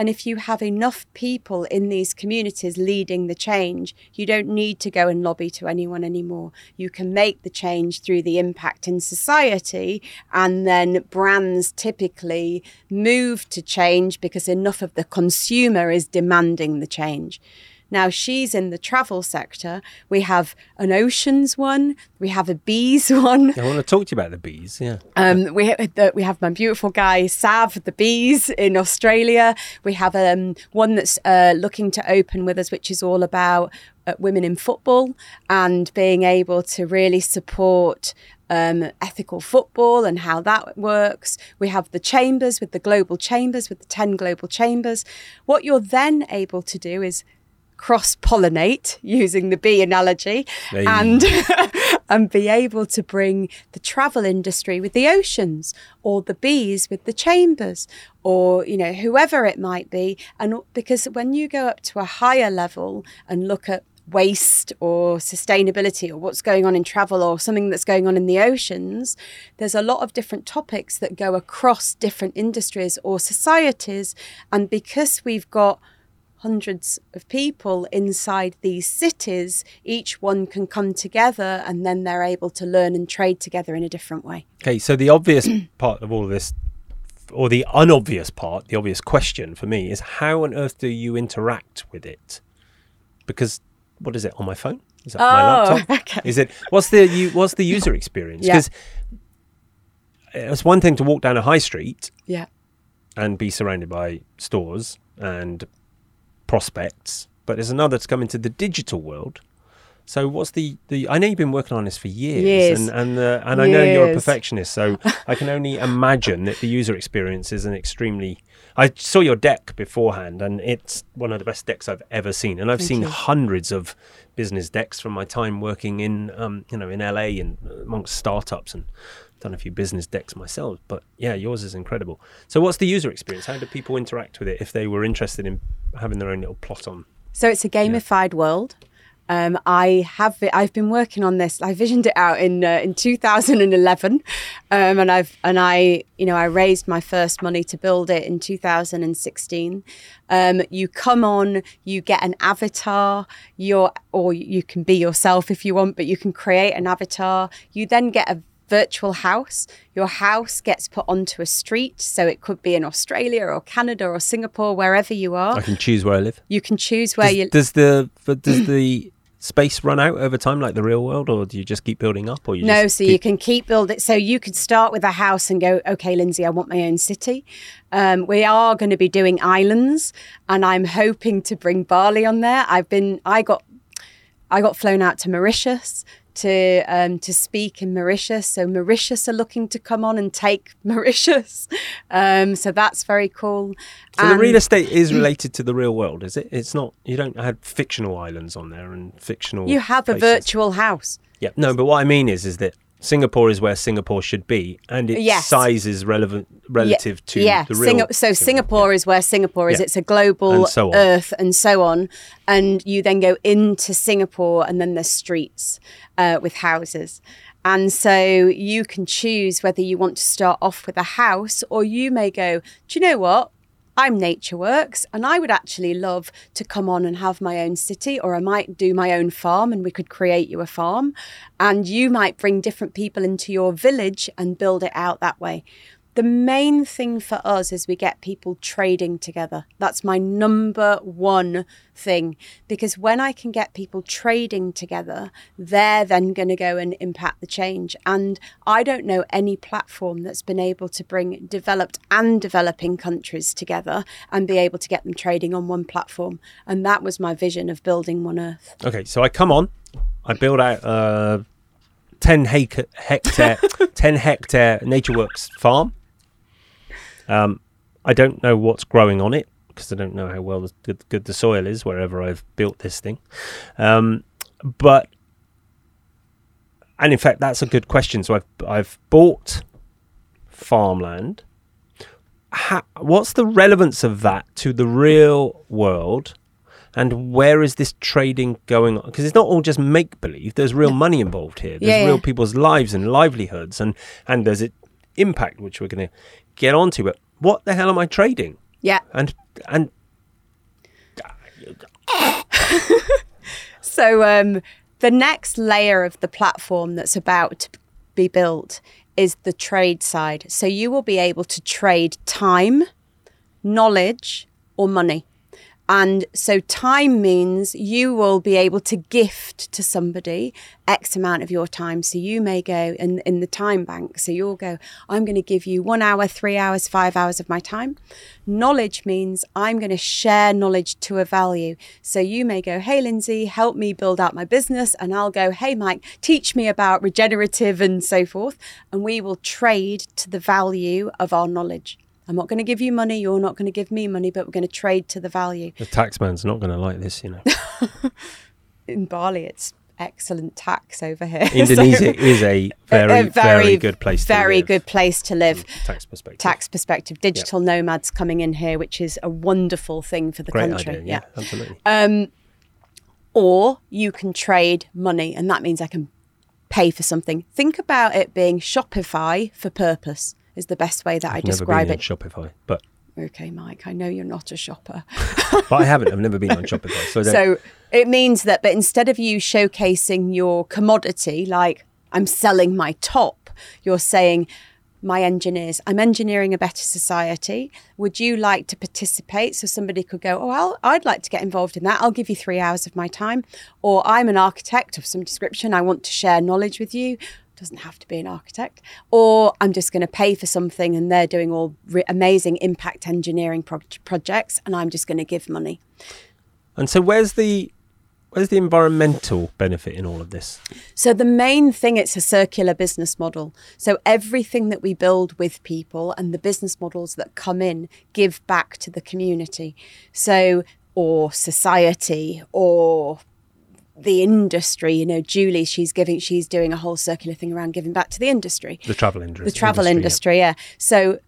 And if you have enough people in these communities leading the change, you don't need to go and lobby to anyone anymore. You can make the change through the impact in society, and then brands typically move to change because enough of the consumer is demanding the change. Now she's in the travel sector. We have an oceans one. We have a bees one. I want to talk to you about the bees. Yeah. Um, we the, we have my beautiful guy Sav the bees in Australia. We have um, one that's uh, looking to open with us, which is all about uh, women in football and being able to really support um, ethical football and how that works. We have the chambers with the global chambers, with the 10 global chambers. What you're then able to do is cross pollinate using the bee analogy Hey. and and be able to bring the travel industry with the oceans or the bees with the chambers or you know whoever it might be and because when you go up to a higher level and look at waste or sustainability or what's going on in travel or something that's going on in the oceans there's a lot of different topics that go across different industries or societies and because we've got hundreds of people inside these cities, each one can come together and then they're able to learn and trade together in a different way. Okay, so the obvious part of all of this, or the unobvious part, the obvious question for me is how on earth do you interact with it? Because what is it on my phone? Is that my Oh, laptop? okay. Is it what's the you what's the user experience? Yeah. Because it's one thing to walk down a high street Yeah. and be surrounded by stores and prospects, but there's another to come into the digital world. So what's the, the I know you've been working on this for years, and and uh, and I know you're a perfectionist, so I can only imagine that the user experience is an extremely. I saw your deck beforehand, and it's one of the best decks I've ever seen, and I've Thank seen you. hundreds of business decks from my time working in um, you know in LA and amongst startups and done a few business decks myself. But yeah, yours is incredible. So what's the user experience? How do people interact with it if they were interested in having their own little plot on? So it's a gamified world. Um, I have I've been working on this. I visioned it out in uh, in 2011, um, and I've and I you know I raised my first money to build it in 2016. Um, you come on, you get an avatar, you're or you can be yourself if you want, but you can create an avatar. You then get a virtual house. Your house gets put onto a street. So it could be in Australia or Canada or Singapore, wherever you are. I can choose where I live. You can choose where does, you does the does the space run out over time like the real world or do you just keep building up or you no, so keep- you can keep building. So you could start with a house and go, okay, Linzi, I want my own city. Um, we are going to be doing islands, and I'm hoping to bring Bali on there. I've been, I got, I got flown out to Mauritius to um, to speak in Mauritius. So Mauritius are looking to come on and take Mauritius. Um, so that's very cool. So the real estate is related to the real world, is it? It's not. You don't have fictional islands on there and fictional. you have a virtual house. Yeah. No, but what I mean is, is that Singapore is where Singapore should be, and its Yes. size is relevant relative to yeah. the real. Singa- so Singapore is where Singapore is. Yeah. It's a global And so. Earth and so on. And you then go into Singapore, and then there's streets uh, with houses. And so you can choose whether you want to start off with a house, or you may go, do you know what? I'm NatureWorks, and I would actually love to come on and have my own city, or I might do my own farm and we could create you a farm. And you might bring different people into your village and build it out that way. The main thing for us is we get people trading together. That's my number one thing. Because when I can get people trading together, they're then going to go and impact the change. And I don't know any platform that's been able to bring developed and developing countries together and be able to get them trading on one platform. And that was my vision of building One Earth. Okay, so I come on, I build out uh, a ten hectare, hectare ten hectare NatureWorks farm. Um, I don't know what's growing on it because I don't know how well the, good, good the soil is wherever I've built this thing. Um, but and in fact, that's a good question. So I've I've bought farmland. Ha, what's the relevance of that to the real world? And where is this trading going on? Because it's not all just make believe. There's real money involved here. There's Yeah, real people's lives and livelihoods, and and there's it impact, which we're going to get onto. But what the hell am I trading? Yeah. And and So um, the next layer of the platform that's about to be built is the trade side. So you will be able to trade time, knowledge, or money. And so time means you will be able to gift to somebody X amount of your time. So you may go in, in the time bank. So you'll go, I'm going to give you one hour, three hours, five hours of my time. Knowledge means I'm going to share knowledge to a value. So you may go, Hey, Linzi, help me build out my business. And I'll go, Hey, Mike, teach me about regenerative and so forth. And we will trade to the value of our knowledge. I'm not going to give you money. You're not going to give me money, but we're going to trade to the value. the taxman's not going to like this, you know. In Bali, it's excellent tax over here. So- Indonesia is a very, a very, good place. very to live good place to live. tax perspective. Tax perspective, digital nomads coming in here, which is a wonderful thing for the Great country. idea. Yeah, absolutely. Um, or you can trade money, and that means I can pay for something. Think about it being Shopify for purpose. Is the best way that I Never describe been it. on Shopify, but okay, Mike, I know you're not a shopper. but I haven't. I've never been on Shopify, so, So it means that, but instead of you showcasing your commodity, like I'm selling my top, you're saying, my engineers, I'm engineering a better society. Would you like to participate? So somebody could go, Oh, I'll, I'd like to get involved in that. I'll give you three hours of my time. Or I'm an architect of some description. I want to share knowledge with you. Doesn't have to be an architect. Or I'm just going to pay for something and they're doing all re- amazing impact engineering pro- projects and I'm just going to give money. and so where's the where's the environmental benefit in all of this? So the main thing it's a circular business model. So everything that we build with people and the business models that come in give back to the community. So or society or the industry, you know, Julie, she's giving she's doing a whole circular thing around giving back to the industry The travel industry. the travel industry, yeah. So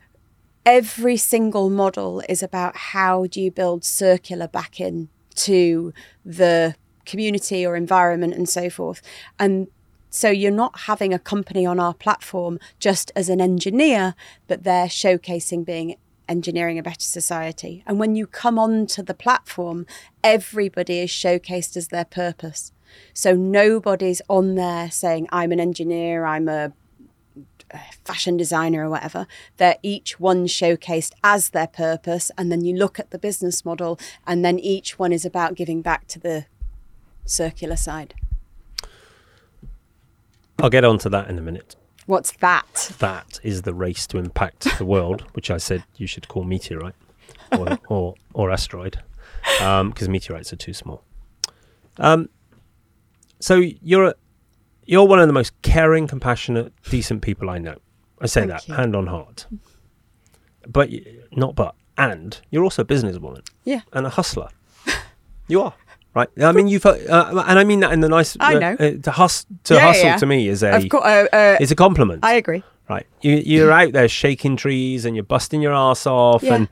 every single model is about how do you build circular back in to the community or environment and so forth. And so you're not having a company on our platform just as an engineer, but they're showcasing being engineering a better society. And when you come onto the platform, everybody is showcased as their purpose. So nobody's on there saying, I'm an engineer, I'm a fashion designer or whatever, they're each one showcased as their purpose. And then you look at the business model, and then each one is about giving back to the circular side. I'll get onto that in a minute. What's that? That is the race to impact the world, which I said you should call meteorite or or, or asteroid, because meteorites are too small. Um, so you're a, you're one of the most caring, compassionate, decent people I know. I say Thank that you. hand on heart. But not but and you're also a businesswoman Yeah. and a hustler. you are right. I mean, you've uh, and I mean that in the nice. I uh, know. uh, to hus- to Yeah, hustle yeah. to me is a course, uh, uh, it's a compliment. I agree. Right. You, you're out there shaking trees and you're busting your ass off Yeah. and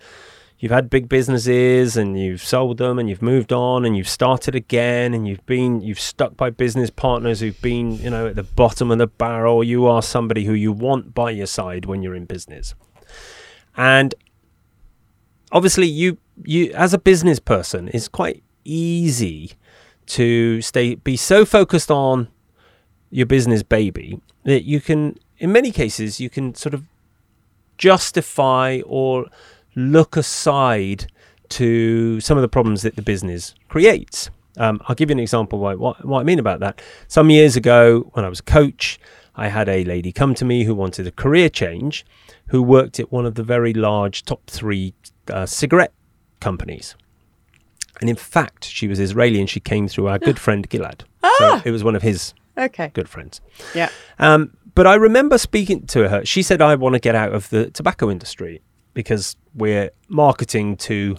you've had big businesses and you've sold them and you've moved on and you've started again and you've been you've stuck by business partners who've been, you know, at the bottom of the barrel. You are somebody who you want by your side when you're in business. And obviously you you as a business person it's quite easy to stay be so focused on your business baby that you can in many cases you can sort of justify or look aside to some of the problems that the business creates. Um, i'll give you an example why, what, what i mean about that. Some years ago when i was a coach i had a lady come to me who wanted a career change who worked at one of the very large top three uh, cigarette companies and in fact she was israeli and she came through our good friend gilad so it was one of his Okay. good friends Yeah. um, but I remember speaking to her. She said, I want to get out of the tobacco industry because we're marketing to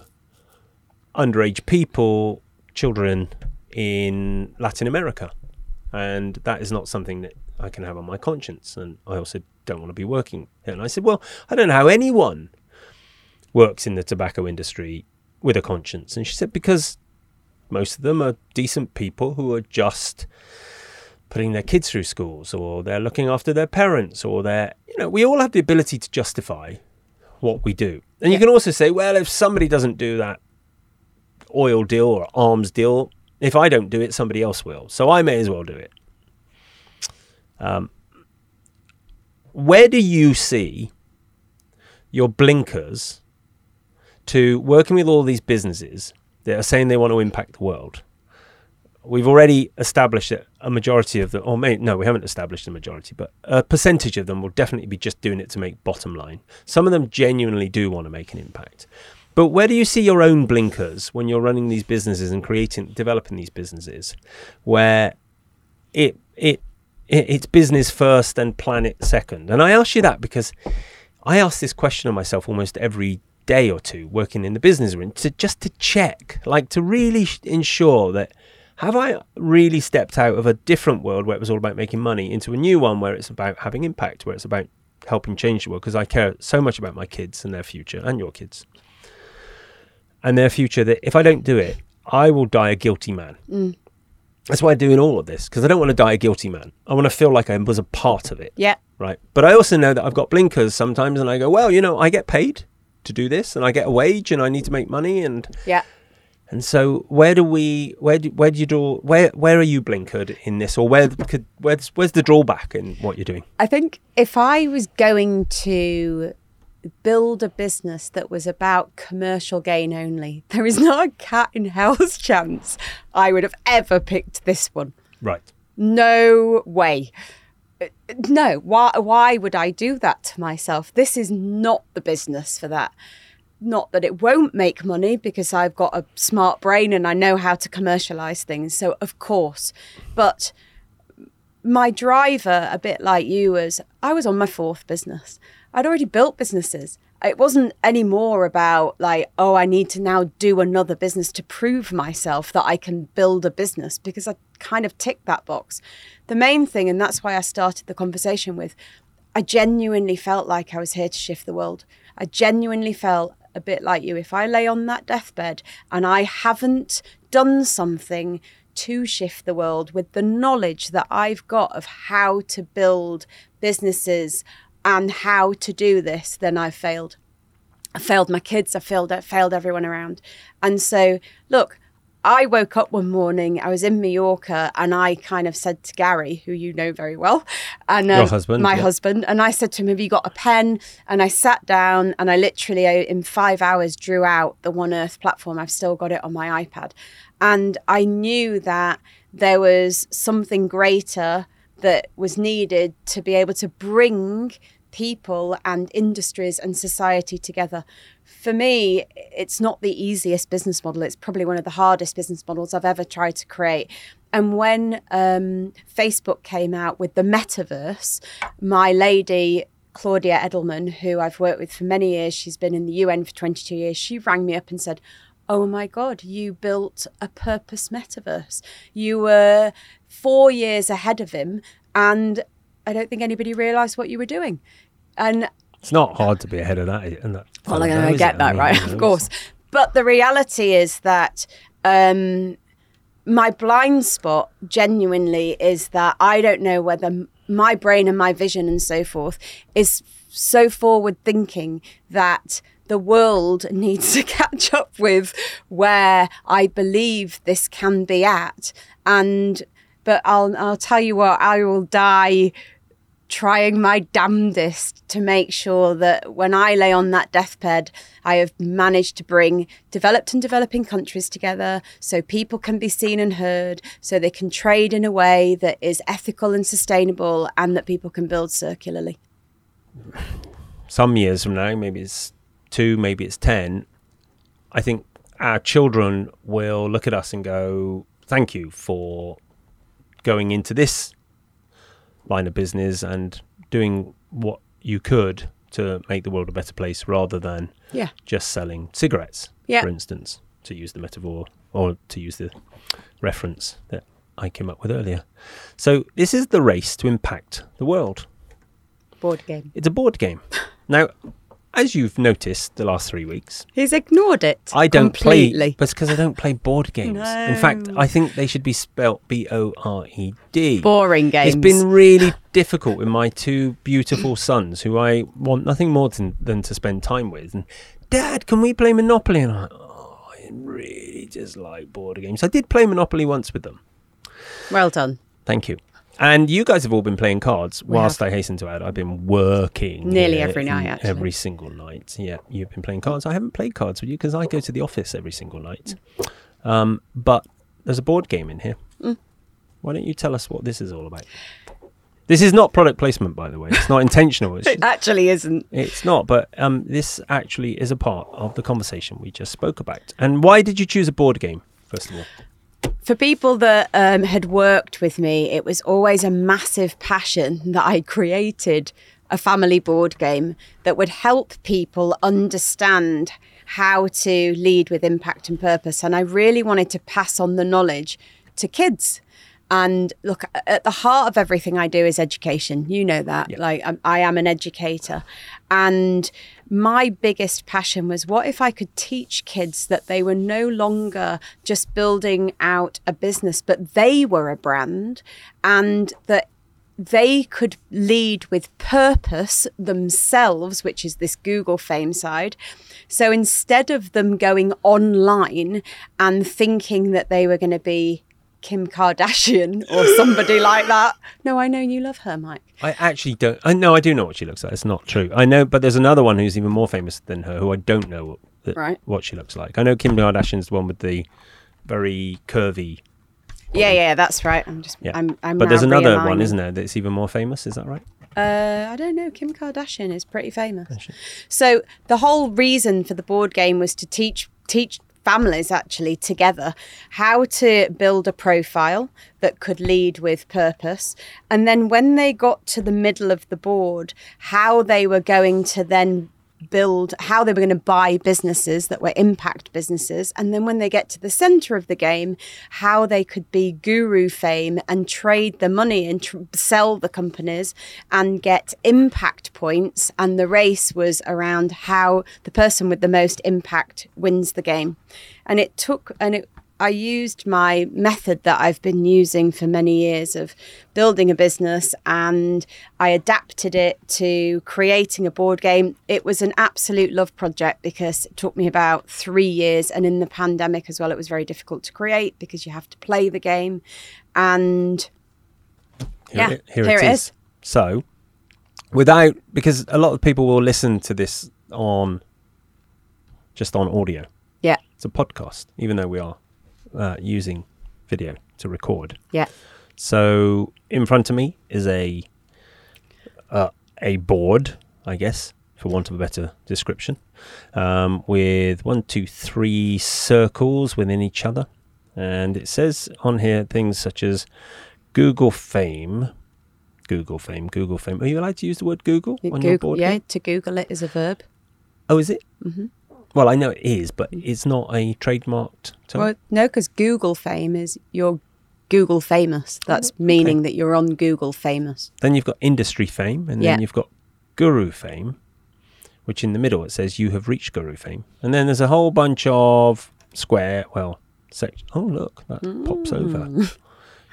underage people, children in Latin America. And that is not something that I can have on my conscience. And I also don't want to be working. here. And I said, Well, I don't know how anyone works in the tobacco industry with a conscience. And she said, Because most of them are decent people who are just putting their kids through schools or they're looking after their parents or they're you know we all have the ability to justify what we do. And you can also say well if somebody doesn't do that oil deal or arms deal if i don't do it somebody else will. So i may as well do it. Um, where do you see your blinkers to working with all these businesses that are saying they want to impact the world we've already established that a majority of them, or may, no, we haven't established a majority, but a percentage of them will definitely be just doing it to make bottom line. Some of them genuinely do want to make an impact. But where do you see your own blinkers when you're running these businesses and creating, developing these businesses, where it it, it it's business first and planet second? And I ask you that because I ask this question of myself almost every day or two working in the business room to just to check, like to really ensure that have I really stepped out of a different world where it was all about making money into a new one where it's about having impact, where it's about helping change the world? Because I care so much about my kids and their future and your kids and their future that if I don't do it, I will die a guilty man. Mm. That's why I'm doing all of this because I don't want to die a guilty man. I want to feel like I was a part of it Yeah. right? But I also know that I've got blinkers sometimes, and I go, well, you know, I get paid to do this, and I get a wage, and I need to make money, and Yeah. and so where do we, where do, where do you draw, where where are you blinkered in this, or where could, where's where's the drawback in what you're doing? I think if I was going to build a business that was about commercial gain only, there is not a cat in hell's chance I would have ever picked this one. Right. No way. No, why why would I do that to myself? This is not the business for that. Not that it won't make money because I've got a smart brain and I know how to commercialize things. So of course. But my driver, a bit like you, was I was on my fourth business. I'd already built businesses. It wasn't anymore about like, oh, I need to now do another business to prove myself that I can build a business because I kind of ticked that box. The main thing, and that's why I started the conversation with, I genuinely felt like I was here to shift the world. I genuinely felt a bit like you. If I lay on that deathbed and I haven't done something to shift the world with the knowledge that I've got of how to build businesses and how to do this, then I've failed. I failed my kids, I failed I failed everyone around. And so, look, I woke up one morning, I was in Mallorca, and I kind of said to Gary, who you know very well, and um, husband, my yeah. husband, and I said to him, Have you got a pen? And I sat down and I literally, in five hours, drew out the One Earth platform. I've still got it on my iPad. And I knew that there was something greater that was needed to be able to bring people and industries and society together. For me, it's not the easiest business model. It's probably one of the hardest business models I've ever tried to create. And when um, Facebook came out with the metaverse, my lady Claudia Edelman, who I've worked with for many years, she's been in the UN for 22 years, she rang me up and said, Oh my God, you built a purpose metaverse. You were four years ahead of him, and I don't think anybody realised what you were doing. And It's not hard to be ahead of that. And that well, I, fellow, I get it? that, mean, right? Of course. But the reality is that um, my blind spot genuinely is that I don't know whether my brain and my vision and so forth is so forward thinking that the world needs to catch up with where I believe this can be at. And but I'll I'll tell you what, I will die trying my damnedest to make sure that when I lay on that deathbed, I have managed to bring developed and developing countries together so people can be seen and heard, so they can trade in a way that is ethical and sustainable, and that people can build circularly. some years from now, maybe it's two, maybe it's 10, I think our children will look at us and go, thank you for going into this line of business and doing what you could to make the world a better place rather than Yeah. just selling cigarettes, Yeah. for instance, to use the metaphor or to use the reference that I came up with earlier. So, this is the race to impact the world. Board game. It's a board game. Now, as you've noticed the last three weeks, He's ignored it. I don't completely. play, but because I don't play board games. In fact, I think they should be spelt B O R E D. Boring games. It's been really difficult with my two beautiful sons, who I want nothing more than, than to spend time with. And Dad, can we play Monopoly? And I'm oh, I really just like board games. I did play Monopoly once with them. well done. Thank you. And you guys have all been playing cards. We whilst have. I hasten to add, I've been working Nearly every night, actually. Every single night. Yeah, you've been playing cards. I haven't played cards with you because I go to the office every single night. Um, but there's a board game in here. Mm. Why don't you tell us what this is all about? This is not product placement, by the way. It's not intentional. It's, It actually isn't. it's not. But um, this actually is a part of the conversation we just spoke about. And why did you choose a board game, first of all? For people that um, had worked with me, it was always a massive passion that I created a family board game that would help people understand how to lead with impact and purpose. And I really wanted to pass on the knowledge to kids. And look, at the heart of everything I do is education. You know that. Like, I'm, I am an educator. And my biggest passion was what if I could teach kids that they were no longer just building out a business, but they were a brand and that they could lead with purpose themselves, which is this Google fame side. So instead of them going online and thinking that they were going to be Kim Kardashian or somebody like that, no, I know you love her, Mike. I actually don't. I know I do know what she looks like. It's not true. I know, but there's another one who's even more famous than her, who I don't know what, that- Right. what she looks like. I know Kim Kardashian's the one with the very curvy. Yeah, yeah, that's right. I'm just, Yeah, I'm, I'm but there's another one, isn't there? That's even more famous. Is that right? Uh, I don't know. Kim Kardashian is pretty famous. So the whole reason for the board game was to teach teach families actually together how to build a profile that could lead with purpose. And then when they got to the middle of the board how they were going to then build how they were going to buy businesses that were impact businesses and then when they get to the center of the game how they could be guru fame and trade the money and tr- sell the companies and get impact points. And the race was around how the person with the most impact wins the game. And it took and it I used my method that I've been using for many years of building a business and I adapted it to creating a board game. It was an absolute love project because it took me about three years. And in the pandemic as well, it was very difficult to create because you have to play the game. And Here yeah, it- here it is. So, without because a lot of people will listen to this on just on audio. Yeah, It's a podcast, even though we are uh, using video to record. yeah. So in front of me is a uh, a board, I guess, for want of a better description, um, with one, two, three circles within each other, and it says on here things such as Google Fame. Google Fame, Google Fame. Are you allowed to use the word Google on your board? yeah, game? to Google it is a verb. Oh, is it? Mm-hmm. Well, I know it is, but it's not a trademarked term. Well, no, because Google fame is you're Google famous. That's oh, meaning that you're on Google famous. Then you've got industry fame, and Yeah. then you've got guru fame, which in the middle it says you have reached guru fame. And then there's a whole bunch of square, well, sec- oh, look, that pops mm. over.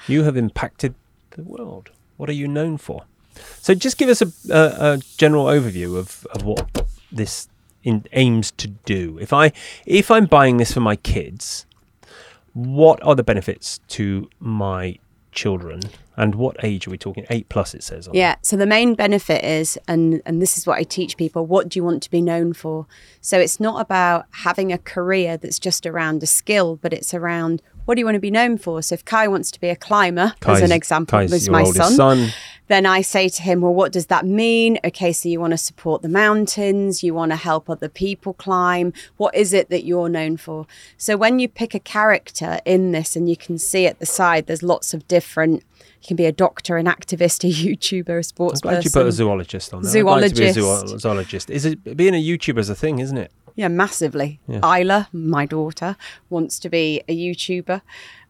You have impacted the world. What are you known for? So just give us a, a, a general overview of, of what this in, aims to do. If I if I'm buying this for my kids, what are the benefits to my children? And what age are we talking? Eight plus, it says. On Yeah. So the main benefit is, and and this is what I teach people: what do you want to be known for? So it's not about having a career that's just around a skill, but it's around what do you want to be known for. So if Kai wants to be a climber, as an example, Kai's was my son, son. then I say to him, well, what does that mean? Okay, so you want to support the mountains, you want to help other people climb. What is it that you're known for? So when you pick a character in this, and you can see at the side, there's lots of different. You can be a doctor, an activist, a YouTuber, a I'm sports glad you person. put a zoologist on there. I'd like to be a Zoologist. zoo- zoologist. Is it being a YouTuber is a thing, isn't it? Yeah, massively. Yeah. Isla, my daughter, wants to be a YouTuber,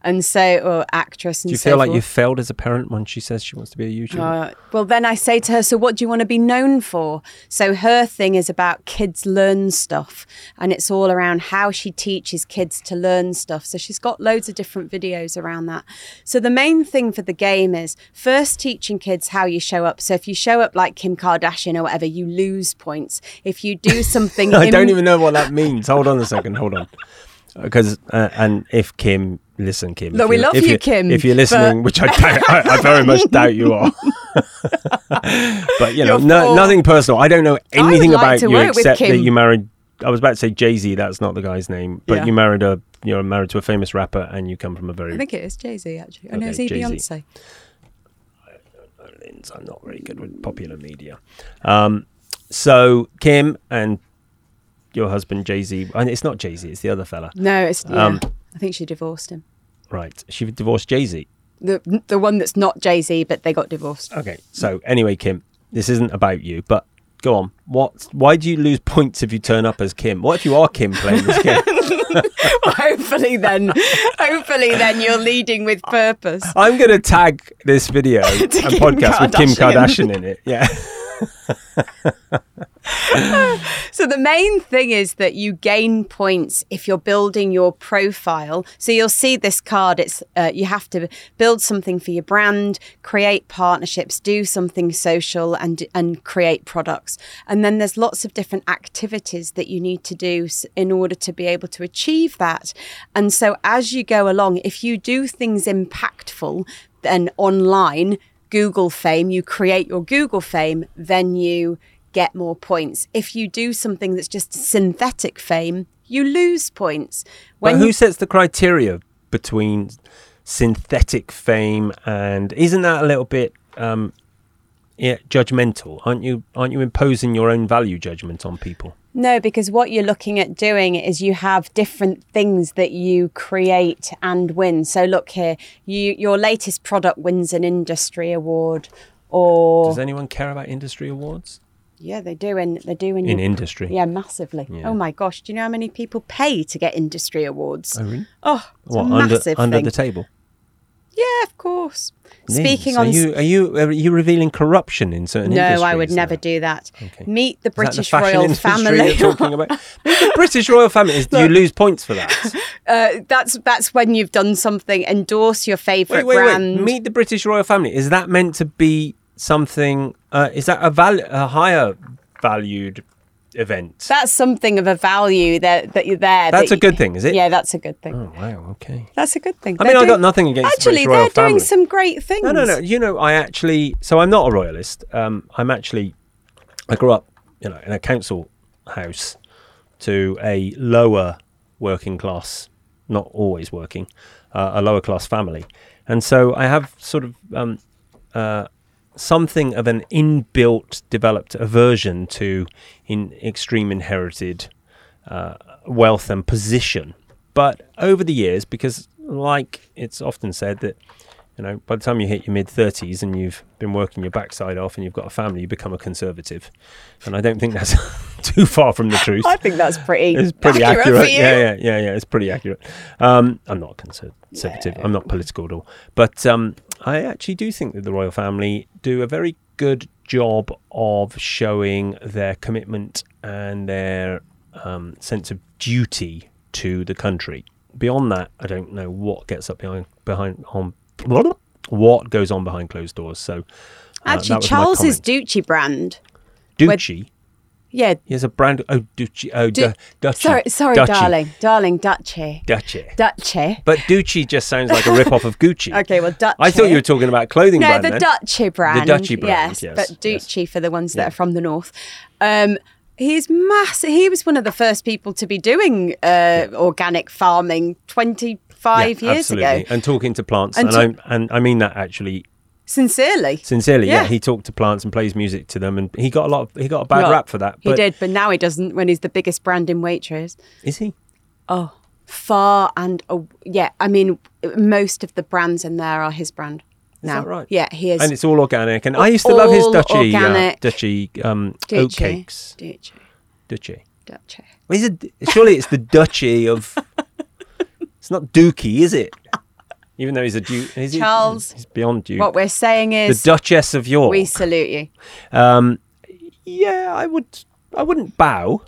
and so or actress. And Do you so feel like forth. you failed as a parent when she says she wants to be a YouTuber? Uh, well, then I say to her, So, what do you want to be known for? So, her thing is about kids learn stuff, and it's all around how she teaches kids to learn stuff. So, she's got loads of different videos around that. So, the main thing for the game is first teaching kids how you show up. So, if you show up like Kim Kardashian or whatever, you lose points. If you do something, I in- don't even know what that means. Hold on a second. Hold on. Because uh, and if Kim, listen, Kim. No, we love if you, Kim, If you're but- listening, which I doubt, I, I very much doubt you are. but you know, no, nothing personal. I don't know anything like about you except that you married. I was about to say Jay Z. That's not the guy's name, but Yeah. you married a. You're married to a famous rapper, and you come from a very. I think it is Jay Z, actually. Oh, no, Okay, is he Jay-Z. Beyonce? Lins. I'm not very good with popular media. Um, so Kim and your husband Jay Z, and it's not Jay Z, it's the other fella. No, it's. Yeah. Um, I think she divorced him. Right. She divorced Jay Z. The, the one that's not Jay Z, but they got divorced. Okay. So anyway, Kim, this isn't about you, but go on. What? Why do you lose points if you turn up as Kim? What if you are Kim playing this game? well, hopefully then, hopefully then you're leading with purpose. I'm going to tag this video and Kim podcast with Kim Kardashian. Kardashian in it. Yeah. So the main thing is that you gain points if you're building your profile. So you'll see this card. It's uh, you have to build something for your brand, create partnerships, do something social, and and create products. And then there's lots of different activities that you need to do in order to be able to achieve that. And so as you go along, if you do things impactful, then online. Google fame, you create your Google fame, then you get more points. If you do something that's just synthetic fame, you lose points. But When who you- sets the criteria between synthetic fame and isn't that a little bit um, yeah, judgmental? Aren't you? Aren't you imposing your own value judgment on people? No, because what you're looking at doing is you have different things that you create and win. So look here, you your latest product wins an industry award, or Does anyone care about industry awards? yeah, they do in they do in, In your- industry. Yeah, massively. Yeah. Oh my gosh, do you know how many people pay to get industry awards? Oh, really? Oh, What under massive under thing. the table? Yeah, of course. Speaking on. you are you are you revealing corruption in certain no? I would never do that. Okay. Meet the Is that the British royal family. Talking about Meet the British royal family. Is, do you lose points for that? uh, that's that's when you've done something. Endorse your favourite brand. wait. Meet the British royal family. Is that meant to be something? Uh, is that a val- a higher valued event? That's something of a value that that you're there. That's that a good thing, is it? Yeah, that's a good thing. Oh wow. Okay. That's a good thing. I They're mean, I got nothing against Actually, royal they're doing some great things. No, no, no. You know, I actually. So I'm not a royalist. Um, I'm actually. I grew up, you know, in a council house to a lower working class, not always working, uh, a lower class family, and so I have sort of um, uh, something of an inbuilt, developed aversion to in extreme inherited uh, wealth and position. But over the years, because like it's often said that you know, by the time you hit your mid 30s and you've been working your backside off and you've got a family, you become a conservative. And I don't think that's too far from the truth. I think that's pretty. It's pretty accurate. accurate. Yeah, yeah, yeah, yeah. It's pretty accurate. Um, I'm not conservative. I'm not political at all. But um, I actually do think that the royal family do a very good job of showing their commitment and their um, sense of duty to the country. Beyond that, I don't know what gets up behind behind on what goes on behind closed doors. So uh, Actually, Charles's. Duchy brand. Duchy. Yeah. He has a brand. Oh, Duchy. Oh, Du- du- Duchy. Sorry, sorry, Duchy. darling, darling, Duchy, Duchy. Duchy. But Duchy just sounds like a rip-off of Gucci. Okay, well, Duchy. I thought you were talking about clothing No, brand the then. Duchy brand. The Duchy brand, Yes, yes, but yes. For the ones that Yeah. are from the north. Um, he's massive. He was one of the first people to be doing uh, organic farming 25 Yeah, years absolutely. ago. And talking to plants, And and, I and I mean that actually Sincerely. sincerely. Yeah. Yeah. he talked to plants and plays music to them, and he got a lot. Of, he got a bad Well, rap for that. He did, but now he doesn't when he's the biggest brand in Waitrose. Is he? Oh, far and uh, yeah. I mean, most of the brands in there are his brand. Is now. that right? Yeah, he is. And it's all organic. And I used to love his All Duchy, uh, organic. Duchy um, Ducci. oatcakes. Ducci. Duchy. Ducci. Is it? Surely it's the Duchy of. it's not Dookie, is it? Even though he's a duke, he? Charles, he's beyond Duke. What we're saying is the Duchess of York. we salute you. Um, yeah, I would. I wouldn't bow,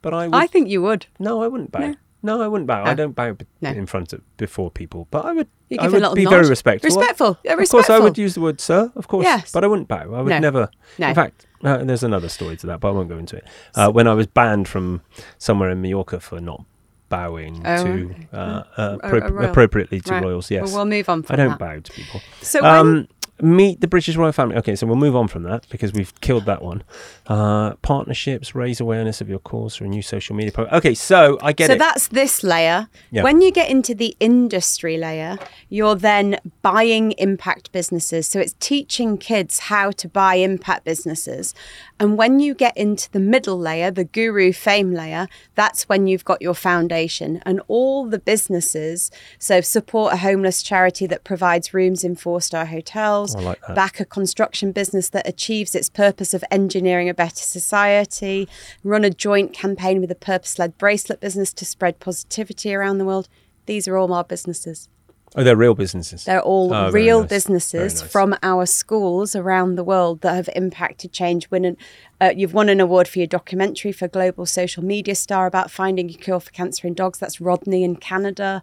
but I would. I think you would. no, I wouldn't bow. No, No. I wouldn't bow. I don't bow No. in front of before people, but I would. You I give a would be nod. very respectful. Respectful. Yeah, Of course, I would use the word "sir." Of course, Yes. but I wouldn't bow. I would No. never. No. In fact, uh, there's another story to that, but I won't go into it. Uh, when I was banned from somewhere in Mallorca for not bowing Oh, to uh, uh, appro- appropriately to Right. royals. Yes, Well, we'll move on from I don't that. bow to people. So when, Um, meet the British royal family. Okay, so we'll move on from that because we've killed that one. Uh, partnerships, raise awareness of your cause through a new social media program. Okay, so I get so it. that's this layer. Yeah. When you get into the industry layer, you're then buying impact businesses. So it's teaching kids how to buy impact businesses. And when you get into the middle layer, the guru fame layer, that's when you've got your foundation and all the businesses. So support a homeless charity that provides rooms in four star hotels, I like back a construction business that achieves its purpose of engineering a better society, run a joint campaign with a purpose led bracelet business to spread positivity around the world. These are all our businesses. oh, they're real businesses. They're all Oh, real nice. businesses nice. from our schools around the world that have impacted change. Winning, uh, you've won an award for your documentary for Global Social Media Star about finding a cure for cancer in dogs. That's Rodney in Canada.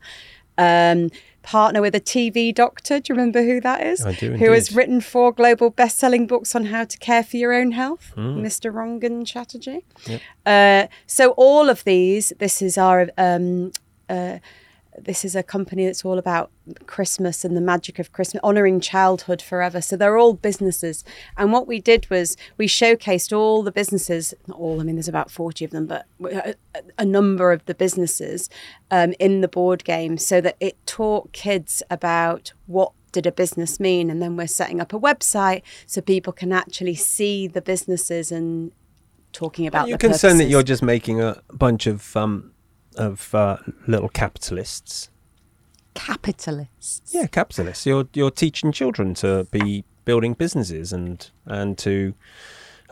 Um, partner with a TV doctor. Do you remember who that is? I do Who has written four global best-selling books on how to care for your own health, Hmm. Mr. Rangan Chatterjee. Uh, so all of these, this is our um, uh, this is a company that's all about Christmas and the magic of Christmas, honoring childhood forever. So they're all businesses. And what we did was we showcased all the businesses, not all, I mean, there's about 40 of them, but a, a number of the businesses um, in the board game so that it taught kids about what did a business mean. And then we're setting up a website so people can actually see the businesses and talking about Are you concerned that you're just making a bunch of um, of uh, little capitalists? capitalists. Yeah, capitalists. You're you're teaching children to be building businesses and and to,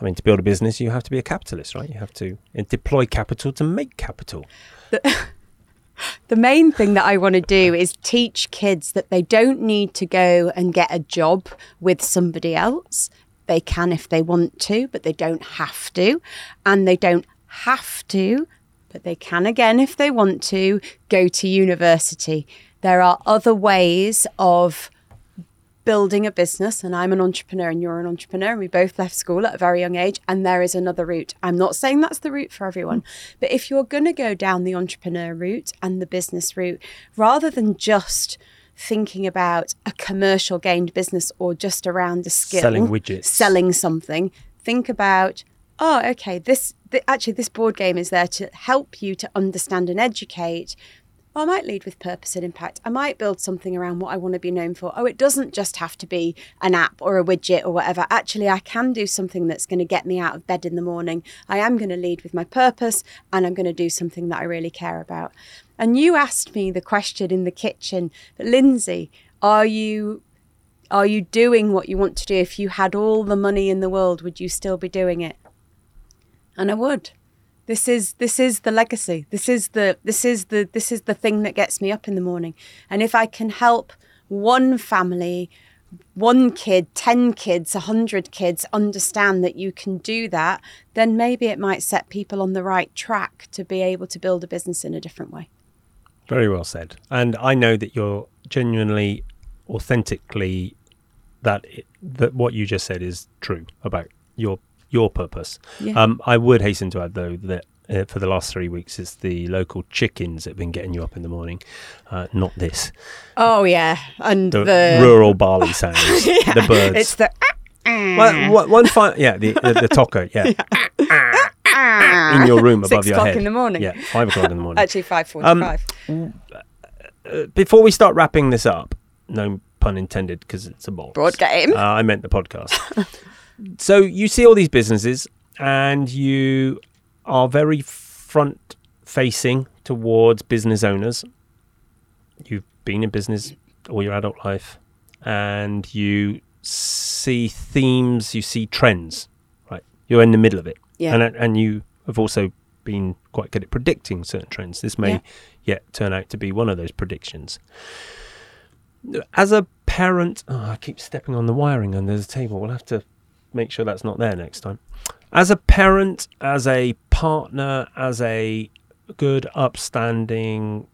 I mean, to build a business, you have to be a capitalist, right? You have to uh, deploy capital to make capital. the main thing that I want to do is teach kids that they don't need to go and get a job with somebody else. They can if they want to, but they don't have to. And they don't have to, but they can again if they want to, go to university. There are other ways of building a business and I'm an entrepreneur and you're an entrepreneur and we both left school at a very young age and there is another route. I'm not saying that's the route for everyone, but if you're going to go down the entrepreneur route and the business route rather than just thinking about a commercial gained business or just around a skill Selling widgets. selling something, think about oh okay this th- actually this board game is there to help you to understand and educate I might lead with purpose and impact. I might build something around what I want to be known for. Oh, it doesn't just have to be an app or a widget or whatever. Actually, I can do something that's going to get me out of bed in the morning. I am going to lead with my purpose and I'm going to do something that I really care about. And you asked me the question in the kitchen, Linzi, are you are you doing what you want to do? If you had all the money in the world, would you still be doing it? And I would. This is this is the legacy. This is the this is the this is the thing that gets me up in the morning. And if I can help one family, one kid, 10 kids, a 100 kids understand that you can do that, then maybe it might set people on the right track to be able to build a business in a different way. Very well said. And I know that you're genuinely, authentically, that it, that what you just said is true about your your purpose. Yeah. Um, I would hasten to add though that. Uh, for the last three weeks, it's the local chickens that have been getting you up in the morning, uh, not this. Oh yeah, and The, the, rural barley sounds, yeah. the birds. It's the Well, one, one fi- yeah, the, the, the tocker, yeah, in your room Six above your o'clock in the morning. Yeah, five o'clock in the morning. actually five forty-five. Uh, before we start wrapping this up, no pun intended, because it's a. Broad game. Uh, I meant the podcast. so you see all these businesses, and you are very front facing towards business owners. You've been in business all your adult life, and you see themes, you see trends. Right, you're in the middle of it, Yeah. and and you have also been quite good at predicting certain trends. This may Yeah. yet turn out to be one of those predictions. As a parent, oh, I keep stepping on the wiring under the table. We'll have to make sure that's not there next time. As a parent, as a partner, as a good, upstanding,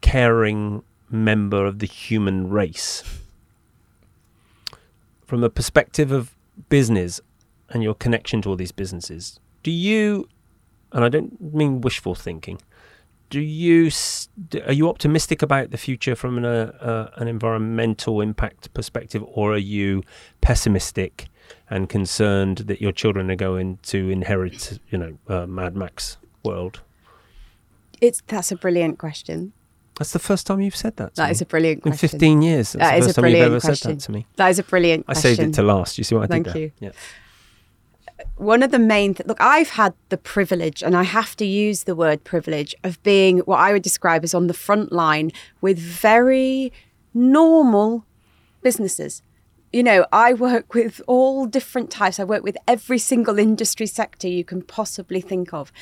caring member of the human race, from the perspective of business and your connection to all these businesses, do you, and I don't mean wishful thinking, do you are you optimistic about the future from an, uh, an environmental impact perspective, or are you pessimistic and concerned that your children are going to inherit, you know, uh, Mad Max world? It's that's a brilliant question. That's the first time you've said that. That me. is a brilliant question. in 15 years. That's That the is a first time you've brilliant ever question. said that to me. That is a brilliant I question. saved it to last. You see what I Thank did there? you. Yeah. One of the main th- look i've had the privilege and i have to use the word privilege of being what i would describe as on the front line with very normal businesses. You know i work with all different types. I work with every single industry sector you can possibly think of.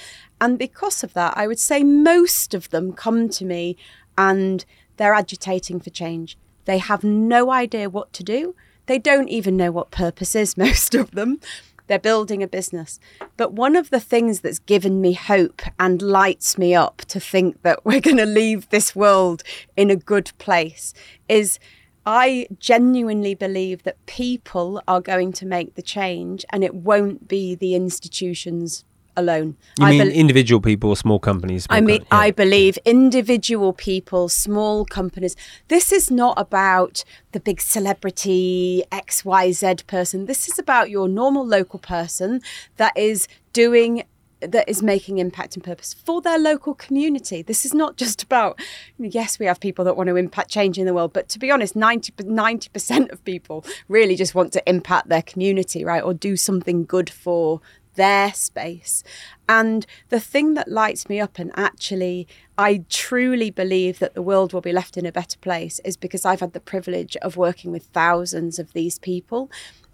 And because of that i would say most of them come to me and they're agitating for change. They have no idea what to do. They don't even know what purpose is most of them they're building a business. But one of the things that's given me hope and lights me up to think that we're going to leave this world in a good place is I genuinely believe that people are going to make the change and it won't be the institutions alone. You I mean bel- individual people or small companies? I mean, co- yeah. I believe individual people, small companies. This is not about the big celebrity XYZ person. This is about your normal local person that is doing that is making impact and purpose for their local community. This is not just about, yes, we have people that want to impact change in the world, but to be honest, 90, 90% of people really just want to impact their community, right? Or do something good for their space. And the thing that lights me up, and actually, I truly believe that the world will be left in a better place, is because I've had the privilege of working with thousands of these people.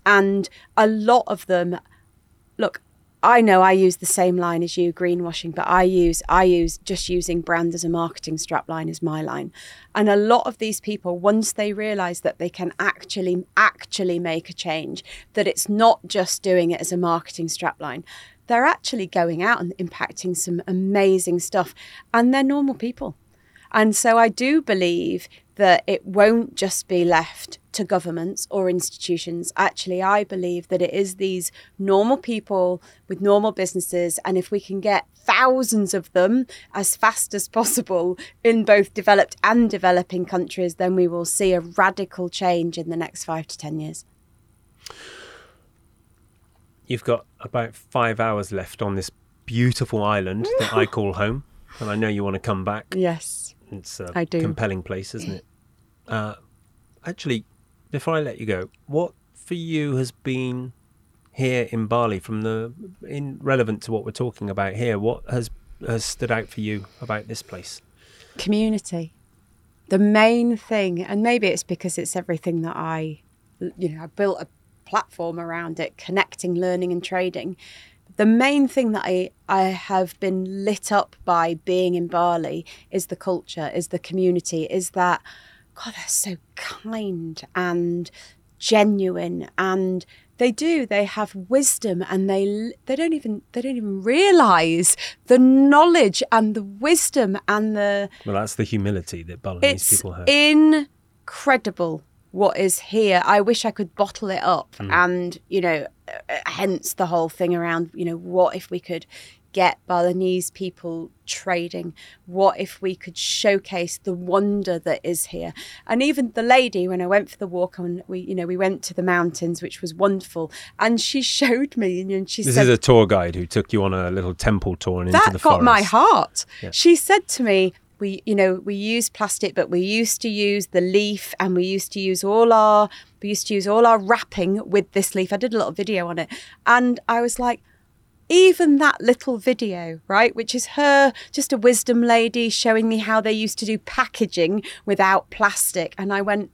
And a lot of them, look, I know I use the same line as you, greenwashing, but I use I use just using brand as a marketing strapline is my line. And a lot of these people, once they realise that they can actually actually make a change, that it's not just doing it as a marketing strapline, they're actually going out and impacting some amazing stuff. And they're normal people. And so I do believe that it won't just be left to governments or institutions. Actually, I believe that it is these normal people with normal businesses. And if we can get thousands of them as fast as possible in both developed and developing countries, then we will see a radical change in the next five to 10 years. You've got about five hours left on this beautiful island that I call home. And I know you want to come back. Yes. It's a I do. compelling place, isn't it? Uh, actually, before I let you go, what for you has been here in Bali from the in relevant to what we're talking about here? What has has stood out for you about this place? Community. The main thing, and maybe it's because it's everything that I, you know, I built a platform around it, connecting learning and trading. The main thing that I, I have been lit up by being in Bali is the culture, is the community, is that God, they're so kind and genuine and they do they have wisdom and they they don't even they don't even realize the knowledge and the wisdom and the Well, that's the humility that Balinese people have. It's incredible what is here i wish i could bottle it up Hmm. and you know uh, hence the whole thing around you know what if we could get balinese people trading what if we could showcase the wonder that is here and even the lady when i went for the walk and we you know we went to the mountains which was wonderful and she showed me and she this said is a tour guide who took you on a little temple tour and into that the got forest. my heart. Yeah. She said to me, "We, you know, we use plastic, but we used to use the leaf, and we used to use all our, we used to use all our wrapping with this leaf." I did a little video on it, and I was like. Even that little video, right, which is her, just a wisdom lady showing me how they used to do packaging without plastic. And I went,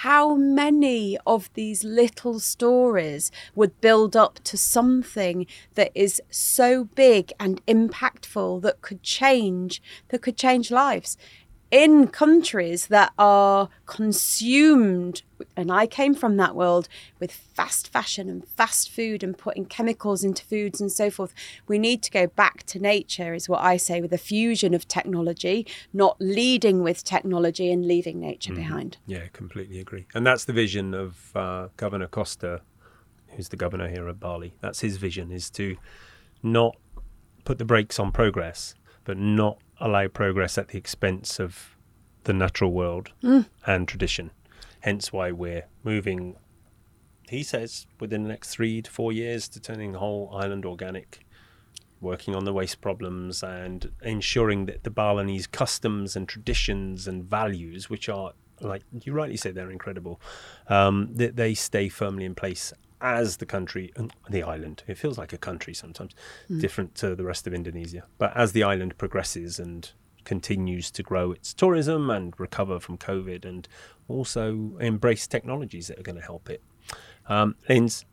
how many of these little stories would build up to something that is so big and impactful that could change that could change lives in countries that are consumed and I came from that world with fast fashion and fast food and putting chemicals into foods and so forth. We need to go back to nature, is what I say, with a fusion of technology, not leading with technology and leaving nature behind. Yeah, completely agree. And that's the vision of uh, Governor Koster, who's the governor here at Bali. That's his vision: is to not put the brakes on progress, but not allow progress at the expense of the natural world and tradition. Hence, why we're moving. He says within the next three to four years to turning the whole island organic working on the waste problems and ensuring that the Balinese customs and traditions and values, which are like you rightly say, they're incredible, um, that they stay firmly in place as the country and the island. It feels like a country sometimes, different to the rest of Indonesia. But as the island progresses and continues to grow its tourism and recover from COVID and also embrace technologies that are going to help it. Um, Linz,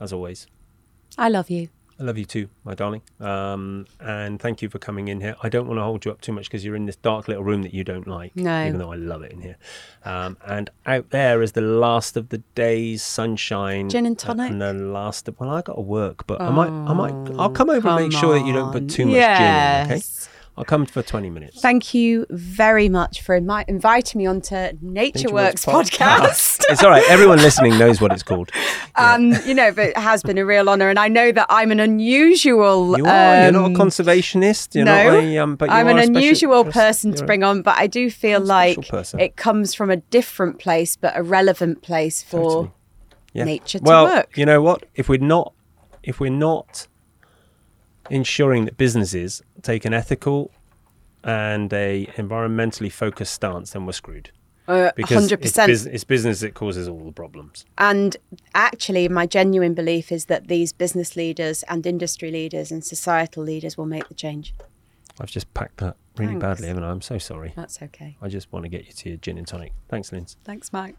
as always, I love you. I love you too, my darling. Um, and thank you for coming in here. I don't want to hold you up too much because you're in this dark little room that you don't like, No. even though I love it in here. Um, and out there is the last of the day's sunshine, Gin and tonic? and the last of. Well, I got to work, but I might, I might, I'll Oh, come over and make come sure that you don't put too much gin in. Okay, Yes. I'll come for twenty minutes. Thank you very much for invi- inviting me onto Nature, Works, Pod- podcast. it's all right. Everyone listening knows what it's called. Um, you know, but it has been a real honour, and I know that I'm an unusual. You are. you're not a um, conservationist. You're no, not a. Um, but I'm an special- unusual person to bring on, but I do feel like person. it comes from a different place, but a relevant place for Totally. Yeah. nature to well, work. you know what? If we're not, if we're not ensuring that businesses take an ethical and a environmentally focused stance, then we're screwed. Uh, Because 100%. It's, bus- it's business that causes all the problems. And actually, my genuine belief is that these business leaders and industry leaders and societal leaders will make the change. I've just packed that really Thanks. badly, haven't I? I'm so sorry. That's okay. I just want to get you to your gin and tonic. Thanks, Linz. Thanks, Mike.